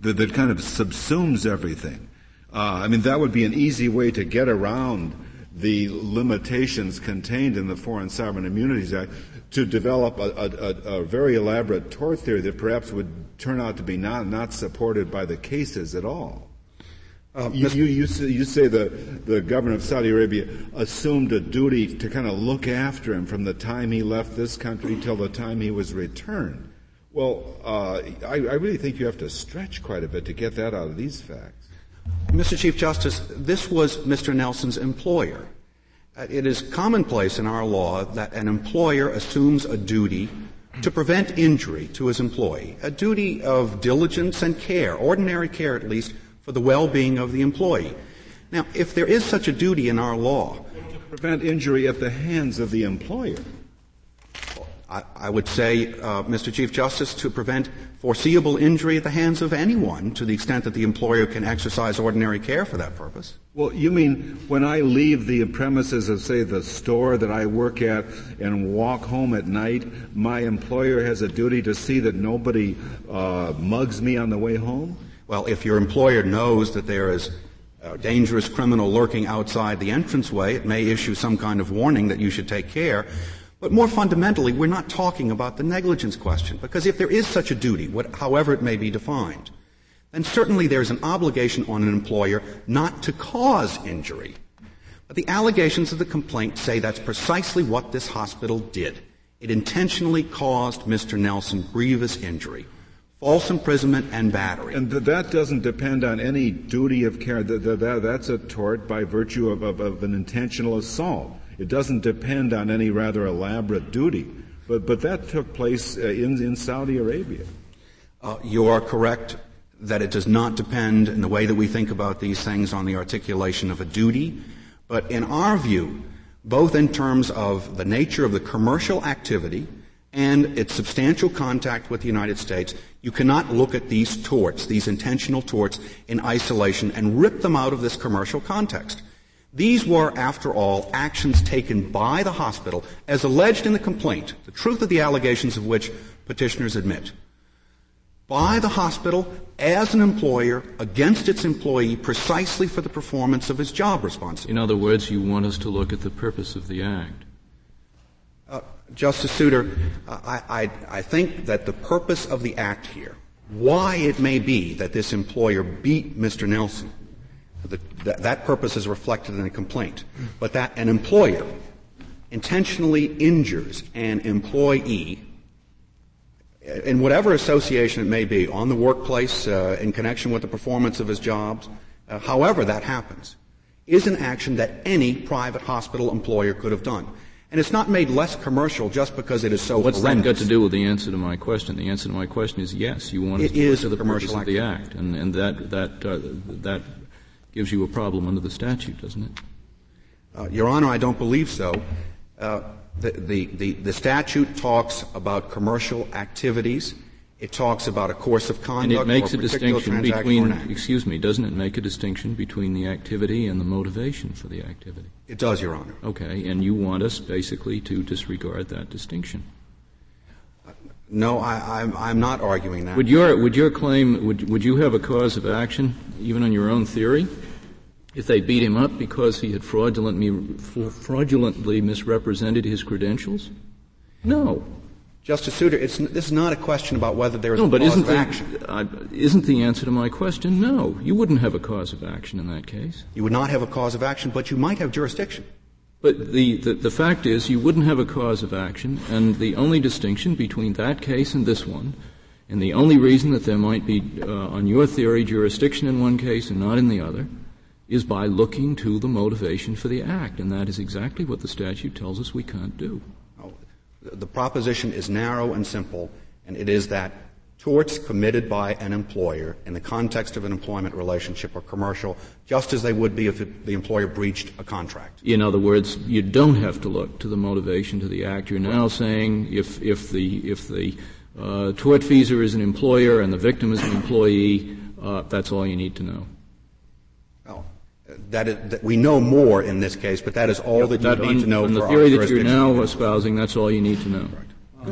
that, that kind of subsumes everything. Uh, I mean, that would be an easy way to get around the limitations contained in the Foreign Sovereign Immunities Act to develop a, a, a, very elaborate tort theory that perhaps would turn out to be not, not supported by the cases at all. Uh, you, you, you, say, you, say, the, the government of Saudi Arabia assumed a duty to kind of look after him from the time he left this country till the time he was returned. Well, uh, I, I really think you have to stretch quite a bit to get that out of these facts. Mr. Chief Justice, this was Mr. Nelson's employer. It is commonplace in our law that an employer assumes a duty to prevent injury to his employee, a duty of diligence and care, ordinary care at least, for the well-being of the employee. Now, if there is such a duty in our law, to prevent injury at the hands of the employer. I, I would say, uh, Mr. Chief Justice, to prevent foreseeable injury at the hands of anyone to the extent that the employer can exercise ordinary care for that purpose. Well, you mean when I leave the premises of, say, the store that I work at and walk home at night, my employer has a duty to see that nobody uh, mugs me on the way home? Well, if your employer knows that there is a dangerous criminal lurking outside the entranceway, it may issue some kind of warning that you should take care. But more fundamentally, we're not talking about the negligence question, because if there is such a duty, what, however it may be defined, then certainly there's an obligation on an employer not to cause injury. But the allegations of the complaint say that's precisely what this hospital did. It intentionally caused Mr. Nelson grievous injury false imprisonment and battery. And th- that doesn't depend on any duty of care. Th- th- that's a tort by virtue of, of, of, an intentional assault. It doesn't depend on any rather elaborate duty. But, but that took place uh, in, in Saudi Arabia. Uh, you are correct that it does not depend in the way that we think about these things on the articulation of a duty. But in our view, both in terms of the nature of the commercial activity and its substantial contact with the United States, you cannot look at these torts, these intentional torts, in isolation and rip them out of this commercial context. These were, after all, actions taken by the hospital as alleged in the complaint, the truth of the allegations of which petitioners admit. By the hospital as an employer against its employee precisely for the performance of his job responsibility. In other words, you want us to look at the purpose of the act. Uh, Justice Souter, I, I, I think that the purpose of the act here, why it may be that this employer beat Mr. Nelson, the, that, that purpose is reflected in the complaint. But that an employer intentionally injures an employee in whatever association it may be, on the workplace, uh, in connection with the performance of his jobs, uh, however that happens, is an action that any private hospital employer could have done. And it's not made less commercial just because it is so What's horrendous. that got to do with the answer to my question? The answer to my question is yes. You want it to is to the commercial purpose of the act, and, and that that uh, that gives you a problem under the statute, doesn't it? Uh, Your Honor, I don't believe so. Uh, the, the, the, the, statute talks about commercial activities. It talks about a course of conduct. And it makes a, a distinction between, excuse me, doesn't it make a distinction between the activity and the motivation for the activity? It does, Your Honor. Okay, and you want us basically to disregard that distinction. No, I, am I'm, I'm not arguing that. Would your, would your claim, would, would you have a cause of action, even on your own theory, if they beat him up because he had fraudulently, fraudulently misrepresented his credentials? No. Justice Souter, this is not a question about whether there is no, a but cause isn't of the, action. Uh, isn't the answer to my question no? You wouldn't have a cause of action in that case. You would not have a cause of action, but you might have jurisdiction. But the, the, the fact is, you wouldn't have a cause of action, and the only distinction between that case and this one, and the only reason that there might be, uh, on your theory, jurisdiction in one case and not in the other, is by looking to the motivation for the act, and that is exactly what the statute tells us we can't do. the proposition is narrow and simple, and it is that torts committed by an employer in the context of an employment relationship are commercial, just as they would be if it, the employer breached a contract. In other words, you don't have to look to the motivation to the act. You're now saying if, if the, if the uh, tortfeasor is an employer and the victim is an employee, uh, that's all you need to know. Well, that, is, that we know more in this case, but that is all that you that need to know. From the theory that you're now espousing, that's all you need to know.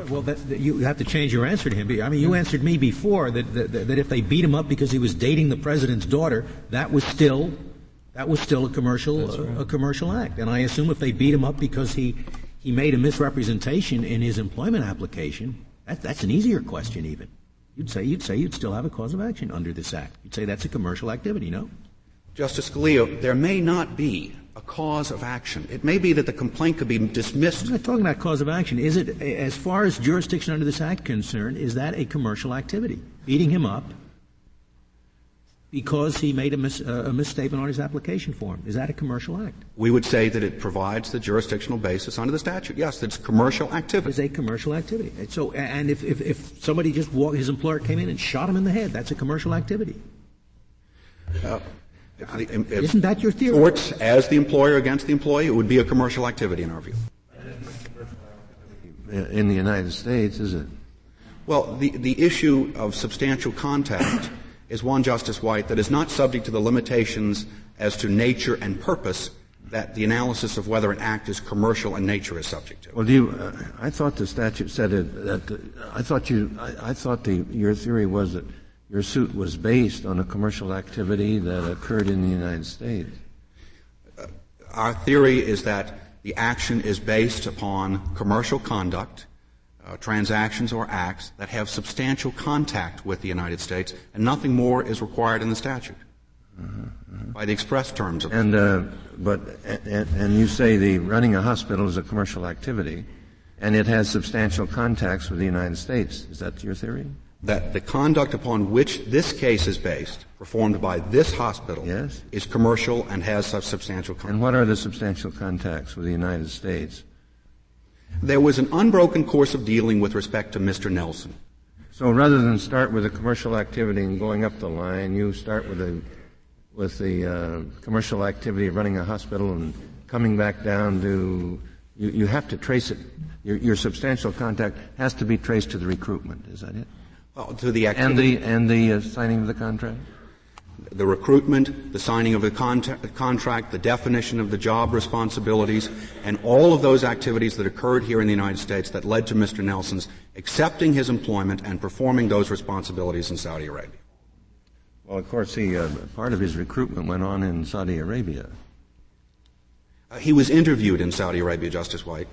Well, that, that you have to change your answer to him. I mean, you answered me before that, that, that if they beat him up because he was dating the president's daughter, that was still that was still a commercial right. a commercial act. And I assume if they beat him up because he he made a misrepresentation in his employment application, that, that's an easier question. Even you'd say you'd say you'd still have a cause of action under this act. You'd say that's a commercial activity, no? Justice Scalia, there may not be a cause of action. It may be that the complaint could be dismissed. I'm not talking about cause of action. Is it, as far as jurisdiction under this act concerned, is that a commercial activity? Beating him up because he made a, mis, uh, a misstatement on his application form. Is that a commercial act? We would say that it provides the jurisdictional basis under the statute. Yes, it's commercial activity. It's a commercial activity. So, and if, if, if somebody just walked, his employer came in and shot him in the head, that's a commercial activity. Uh, if, if Isn't that your theory? Torts as the employer against the employee, it would be a commercial activity in our view. in the United States, is it? Well, the, the issue of substantial contact is one, Justice White, that is not subject to the limitations as to nature and purpose that the analysis of whether an act is commercial in nature is subject to. Well, do you, uh, I thought the statute said it, that, uh, I thought you, I, I thought the, your theory was that your suit was based on a commercial activity that occurred in the United States. Our theory is that the action is based upon commercial conduct, uh, transactions or acts that have substantial contact with the United States, and nothing more is required in the statute. Uh-huh, uh-huh. By the express terms of and uh, but and, and you say the running a hospital is a commercial activity, and it has substantial contacts with the United States. Is that your theory? That the conduct upon which this case is based, performed by this hospital, yes. is commercial and has such substantial contact And what are the substantial contacts with the United States? There was an unbroken course of dealing with respect to Mr. Nelson. So rather than start with a commercial activity and going up the line, you start with the with the uh, commercial activity of running a hospital and coming back down to you, you have to trace it. Your, your substantial contact has to be traced to the recruitment. Is that it? Well, to the activity. And the, and the uh, signing of the contract? The recruitment, the signing of the contract, the definition of the job responsibilities, and all of those activities that occurred here in the United States that led to Mr. Nelson's accepting his employment and performing those responsibilities in Saudi Arabia. Well, of course, he, uh, part of his recruitment went on in Saudi Arabia. Uh, he was interviewed in Saudi Arabia, Justice White.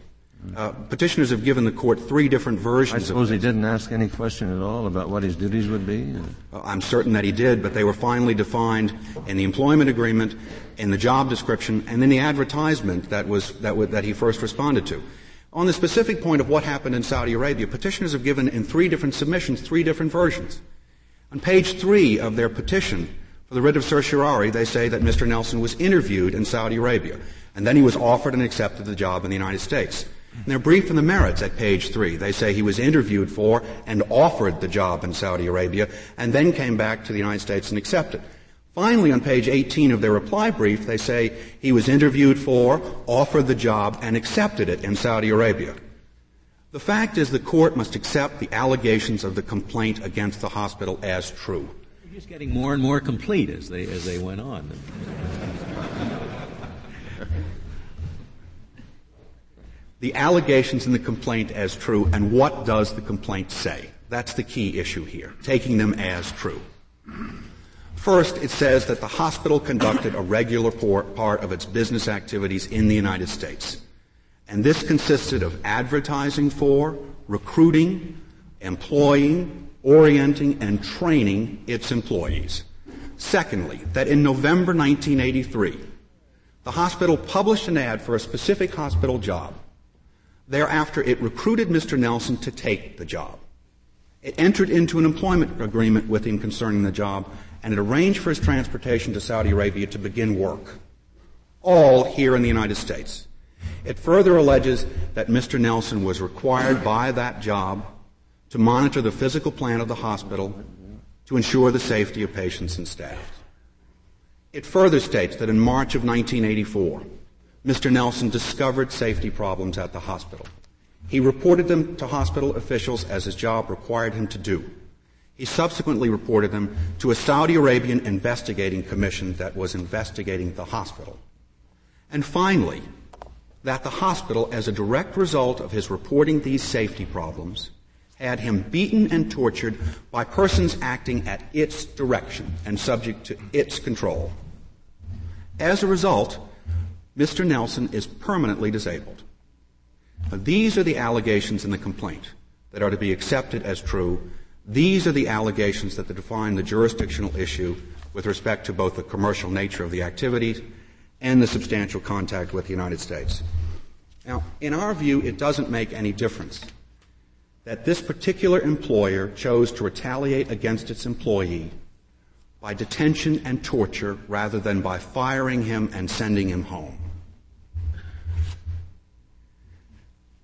Uh, petitioners have given the court three different versions. I suppose he didn't ask any question at all about what his duties would be. Well, I'm certain that he did, but they were finally defined in the employment agreement, in the job description, and in the advertisement that was that, w- that he first responded to. On the specific point of what happened in Saudi Arabia, petitioners have given in three different submissions three different versions. On page three of their petition for the writ of certiorari, they say that Mr. Nelson was interviewed in Saudi Arabia, and then he was offered and accepted the job in the United States. In their brief in the merits at page three, they say he was interviewed for and offered the job in Saudi Arabia and then came back to the United States and accepted. Finally, on page 18 of their reply brief, they say he was interviewed for, offered the job, and accepted it in Saudi Arabia. The fact is the court must accept the allegations of the complaint against the hospital as true. They're just getting more and more complete as they, as they went on. The allegations in the complaint as true, and what does the complaint say? That's the key issue here, taking them as true. First, it says that the hospital conducted a regular part of its business activities in the United States. And this consisted of advertising for, recruiting, employing, orienting, and training its employees. Secondly, that in November 1983, the hospital published an ad for a specific hospital job Thereafter, it recruited Mr. Nelson to take the job. It entered into an employment agreement with him concerning the job, and it arranged for his transportation to Saudi Arabia to begin work. All here in the United States. It further alleges that Mr. Nelson was required by that job to monitor the physical plan of the hospital to ensure the safety of patients and staff. It further states that in March of 1984, Mr. Nelson discovered safety problems at the hospital. He reported them to hospital officials as his job required him to do. He subsequently reported them to a Saudi Arabian investigating commission that was investigating the hospital. And finally, that the hospital, as a direct result of his reporting these safety problems, had him beaten and tortured by persons acting at its direction and subject to its control. As a result, Mr. Nelson is permanently disabled. Now, these are the allegations in the complaint that are to be accepted as true. These are the allegations that define the jurisdictional issue with respect to both the commercial nature of the activities and the substantial contact with the United States. Now, in our view, it doesn't make any difference that this particular employer chose to retaliate against its employee by detention and torture rather than by firing him and sending him home.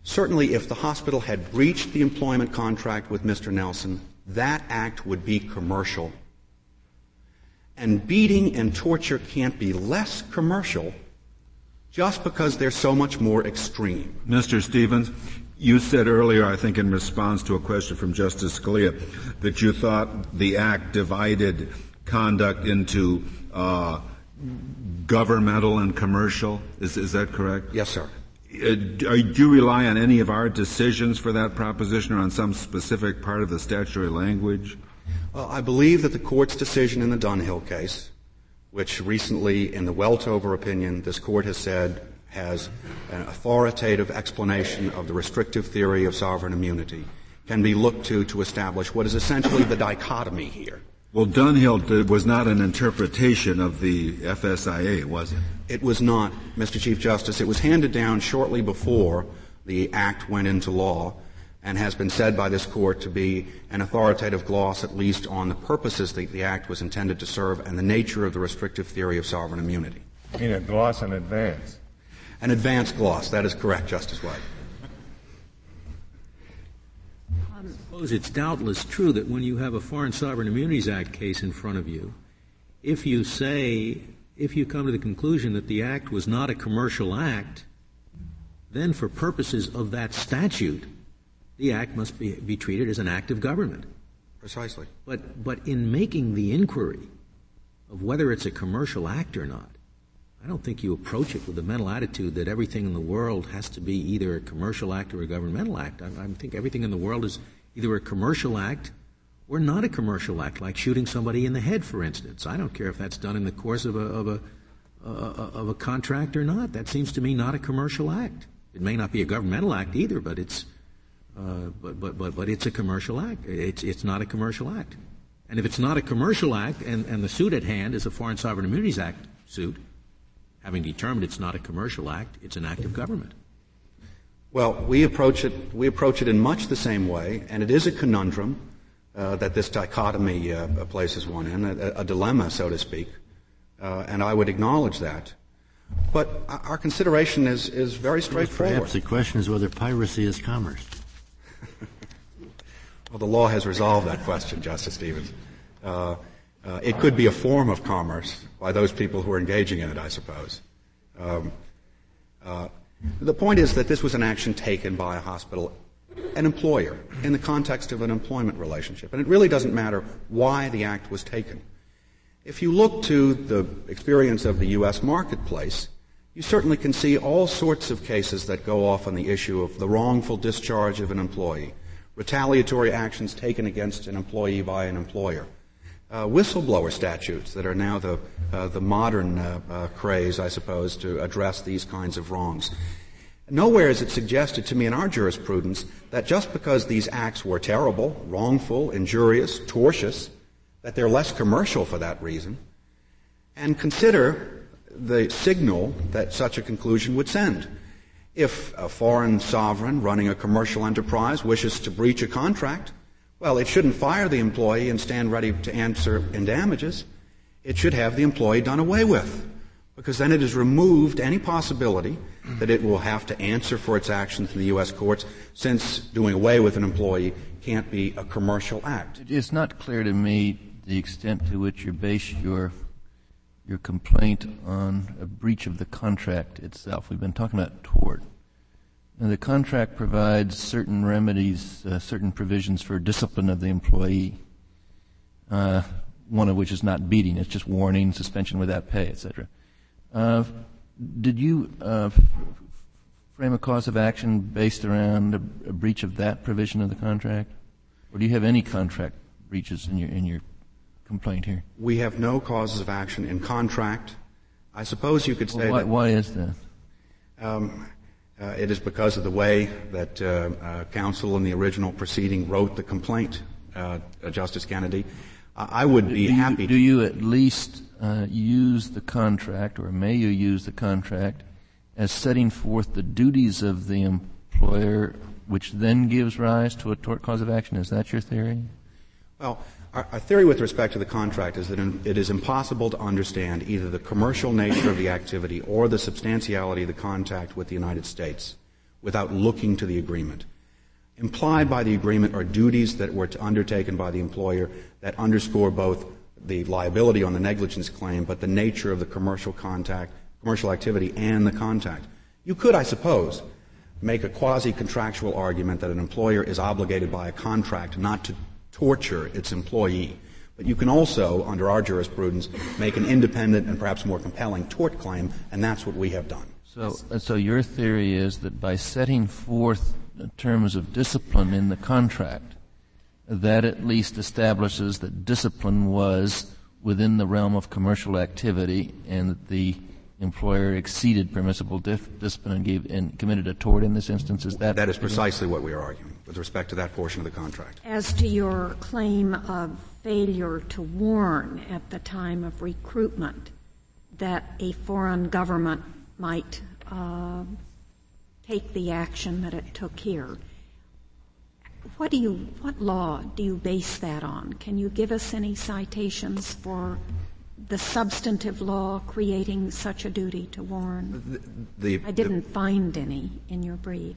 Certainly, if the hospital had breached the employment contract with Mr. Nelson, that act would be commercial. And beating and torture can't be less commercial just because they're so much more extreme. Mr. Stevens, You said earlier, I think in response to a question from Justice Scalia, that you thought the act divided conduct into uh, governmental and commercial. Is, is that correct? Yes, sir. Uh, do you rely on any of our decisions for that proposition or on some specific part of the statutory language? Well, I believe that the court's decision in the Dunhill case, which recently, in the Weltover opinion, this court has said has an authoritative explanation of the restrictive theory of sovereign immunity, can be looked to to establish what is essentially the dichotomy here. Well, Dunhill was not an interpretation of the FSIA, was it? It was not, Mr. Chief Justice. It was handed down shortly before the act went into law and has been said by this court to be an authoritative gloss, at least on the purposes that the act was intended to serve and the nature of the restrictive theory of sovereign immunity. You mean a gloss in advance? An advance gloss. That is correct, Justice White. I suppose it's doubtless true that when you have a Foreign Sovereign Immunities Act case in front of you, if you say, if you come to the conclusion that the act was not a commercial act, then for purposes of that statute, the act must be, be treated as an act of government. Precisely. But, but in making the inquiry of whether it's a commercial act or not, I don't think you approach it with the mental attitude that everything in the world has to be either a commercial act or a governmental act. I, I think everything in the world is either a commercial act or not a commercial act, like shooting somebody in the head, for instance. I don't care if that's done in the course of a, of a, uh, of a contract or not. That seems to me not a commercial act. It may not be a governmental act either, but it's, uh, but, but, but, but it's a commercial act. It's, it's not a commercial act. And if it's not a commercial act and, and the suit at hand is a Foreign Sovereign Immunities Act suit, having determined it's not a commercial act, it's an act of government. Well, we approach it, we approach it in much the same way, and it is a conundrum uh, that this dichotomy uh, places one in, a, a, dilemma, so to speak, uh, and I would acknowledge that. But our consideration is, is very straightforward. Perhaps the question is whether piracy is commerce. well, the law has resolved that question, Justice Stevens. Uh, uh, it could be a form of commerce by those people who are engaging in it, I suppose. Um, uh, the point is that this was an action taken by a hospital, an employer, in the context of an employment relationship. And it really doesn't matter why the act was taken. If you look to the experience of the U.S. marketplace, you certainly can see all sorts of cases that go off on the issue of the wrongful discharge of an employee, retaliatory actions taken against an employee by an employer, whistleblower statutes that are now the, uh, the modern uh, uh, craze, I suppose, to address these kinds of wrongs. Nowhere is it suggested to me in our jurisprudence that just because these acts were terrible, wrongful, injurious, tortious, that they're less commercial for that reason. And consider the signal that such a conclusion would send. If a foreign sovereign running a commercial enterprise wishes to breach a contract, well, it shouldn't fire the employee and stand ready to answer in damages. It should have the employee done away with, because then it has removed any possibility that it will have to answer for its actions in the U.S. courts, since doing away with an employee can't be a commercial act. It's not clear to me the extent to which you base your your complaint on a breach of the contract itself. We've been talking about tort. And the contract provides certain remedies, uh, certain provisions for discipline of the employee, uh, one of which is not beating, it's just warning, suspension without pay, etc. Uh, did you uh, frame a cause of action based around a, a, breach of that provision of the contract? Or do you have any contract breaches in your, in your complaint here? We have no causes of action in contract. I suppose you could say well, why, that. Why is that? Um, uh, it is because of the way that uh, uh, counsel in the original proceeding wrote the complaint, uh, Justice Kennedy. I would be do happy. You, do you at least uh, use the contract, or may you use the contract, as setting forth the duties of the employer, which then gives rise to a tort cause of action? Is that your theory? Well, our, theory with respect to the contract is that it is impossible to understand either the commercial nature of the activity or the substantiality of the contact with the United States without looking to the agreement. Implied by the agreement are duties that were undertaken by the employer that underscore both the liability on the negligence claim, but the nature of the commercial contact, commercial activity and the contact. You could, I suppose, make a quasi-contractual argument that an employer is obligated by a contract not to torture its employee. But you can also, under our jurisprudence, make an independent and perhaps more compelling tort claim, and that's what we have done. So, so your theory is that by setting forth terms of discipline in the contract, that at least establishes that discipline was within the realm of commercial activity and that the employer exceeded permissible dif- discipline and, gave, and committed a tort in this instance? Is that that is precisely what we are arguing with respect to that portion of the contract. As to your claim of failure to warn at the time of recruitment that a foreign government might uh, take the action that it took here. What do you, what law do you base that on? Can you give us any citations for the substantive law creating such a duty to warn? The, the, I didn't the, find any in your brief.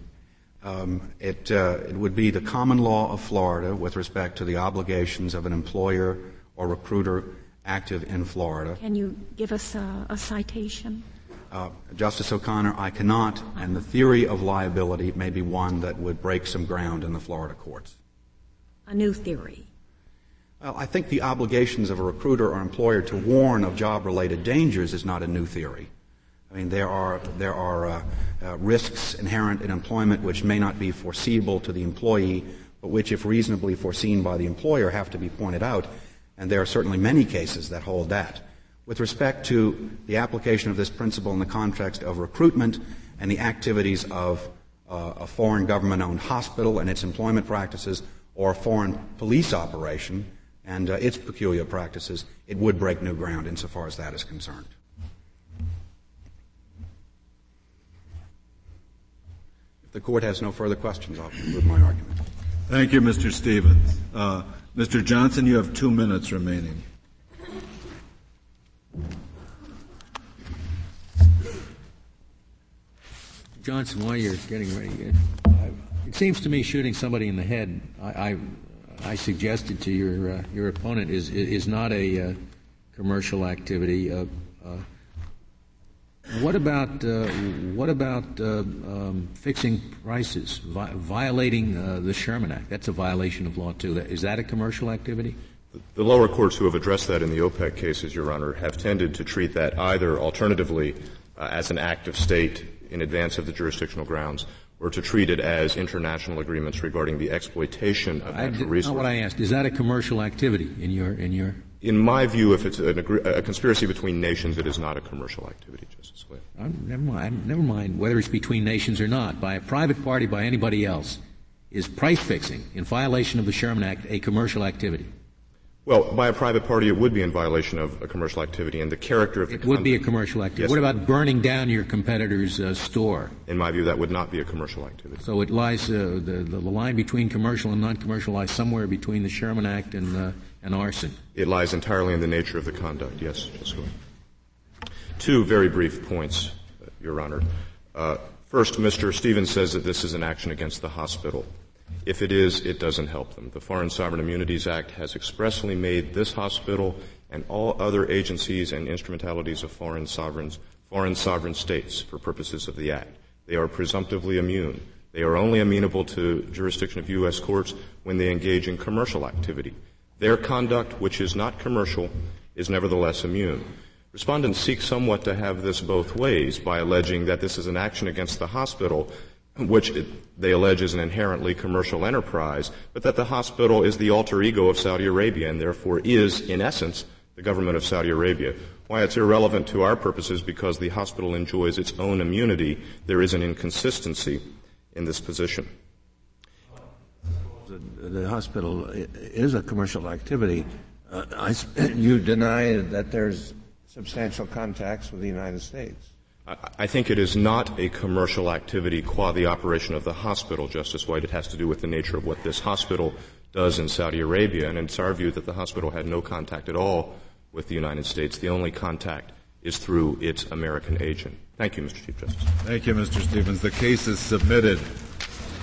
Um, it, uh, it would be the common law of Florida with respect to the obligations of an employer or recruiter active in Florida. Can you give us a, a citation? Uh, Justice O'Connor, I cannot, and the theory of liability may be one that would break some ground in the Florida courts. A new theory. Well, I think the obligations of a recruiter or employer to warn of job-related dangers is not a new theory. I mean, there are there are uh, uh, risks inherent in employment which may not be foreseeable to the employee, but which, if reasonably foreseen by the employer, have to be pointed out. And there are certainly many cases that hold that. With respect to the application of this principle in the context of recruitment and the activities of uh, a foreign government-owned hospital and its employment practices, or a foreign police operation and uh, its peculiar practices, it would break new ground insofar as that is concerned. If the court has no further questions, I'll conclude my argument. Thank you, Mr. Stevens. Uh, Mr. Johnson, you have two minutes remaining. Johnson, while you're getting ready, it seems to me shooting somebody in the head, I, I, I suggested to your uh, your opponent, is is not a uh, commercial activity. Uh, uh what about uh, what about uh, um, fixing prices, vi- violating the Sherman Act? That's a violation of law too. Is that a commercial activity? The lower courts who have addressed that in the OPEC cases, Your Honor, have tended to treat that either alternatively uh, as an act of state in advance of the jurisdictional grounds, or to treat it as international agreements regarding the exploitation of natural resources. Not what I asked. Is that a commercial activity in your in your? In my view, if it's agree- a conspiracy between nations, it is not a commercial activity, Justice Scalia. Never mind. Never mind whether it's between nations or not. By a private party, by anybody else, is price fixing in violation of the Sherman Act a commercial activity? Well, by a private party, it would be in violation of a commercial activity, and the character of the it would be a commercial activity. Yes, what about burning down your competitor's uh, store? In my view, that would not be a commercial activity. So it lies uh, the, the line between commercial and non-commercial lies somewhere between the Sherman Act and uh, and arson. It lies entirely in the nature of the conduct. Yes, Justice Two very brief points, Your Honor. Uh, first, Mr. Stevens says that this is an action against the hospital. If it is, it doesn't help them. The Foreign Sovereign Immunities Act has expressly made this hospital and all other agencies and instrumentalities of foreign sovereigns foreign sovereign states for purposes of the Act. They are presumptively immune. They are only amenable to jurisdiction of U.S. courts when they engage in commercial activity. Their conduct, which is not commercial, is nevertheless immune. Respondents seek somewhat to have this both ways by alleging that this is an action against the hospital which they allege is an inherently commercial enterprise, but that the hospital is the alter ego of Saudi Arabia and therefore is, in essence, the government of Saudi Arabia. Why it's irrelevant to our purposes because the hospital enjoys its own immunity, there is an inconsistency in this position. The, the hospital is a commercial activity. Uh, I, you deny that there's substantial contacts with the United States. I think it is not a commercial activity qua the operation of the hospital, Justice White. It has to do with the nature of what this hospital does in Saudi Arabia. And it's our view that the hospital had no contact at all with the United States. The only contact is through its American agent. Thank you, Mr. Chief Justice. Thank you, Mr. Stevens. The case is submitted.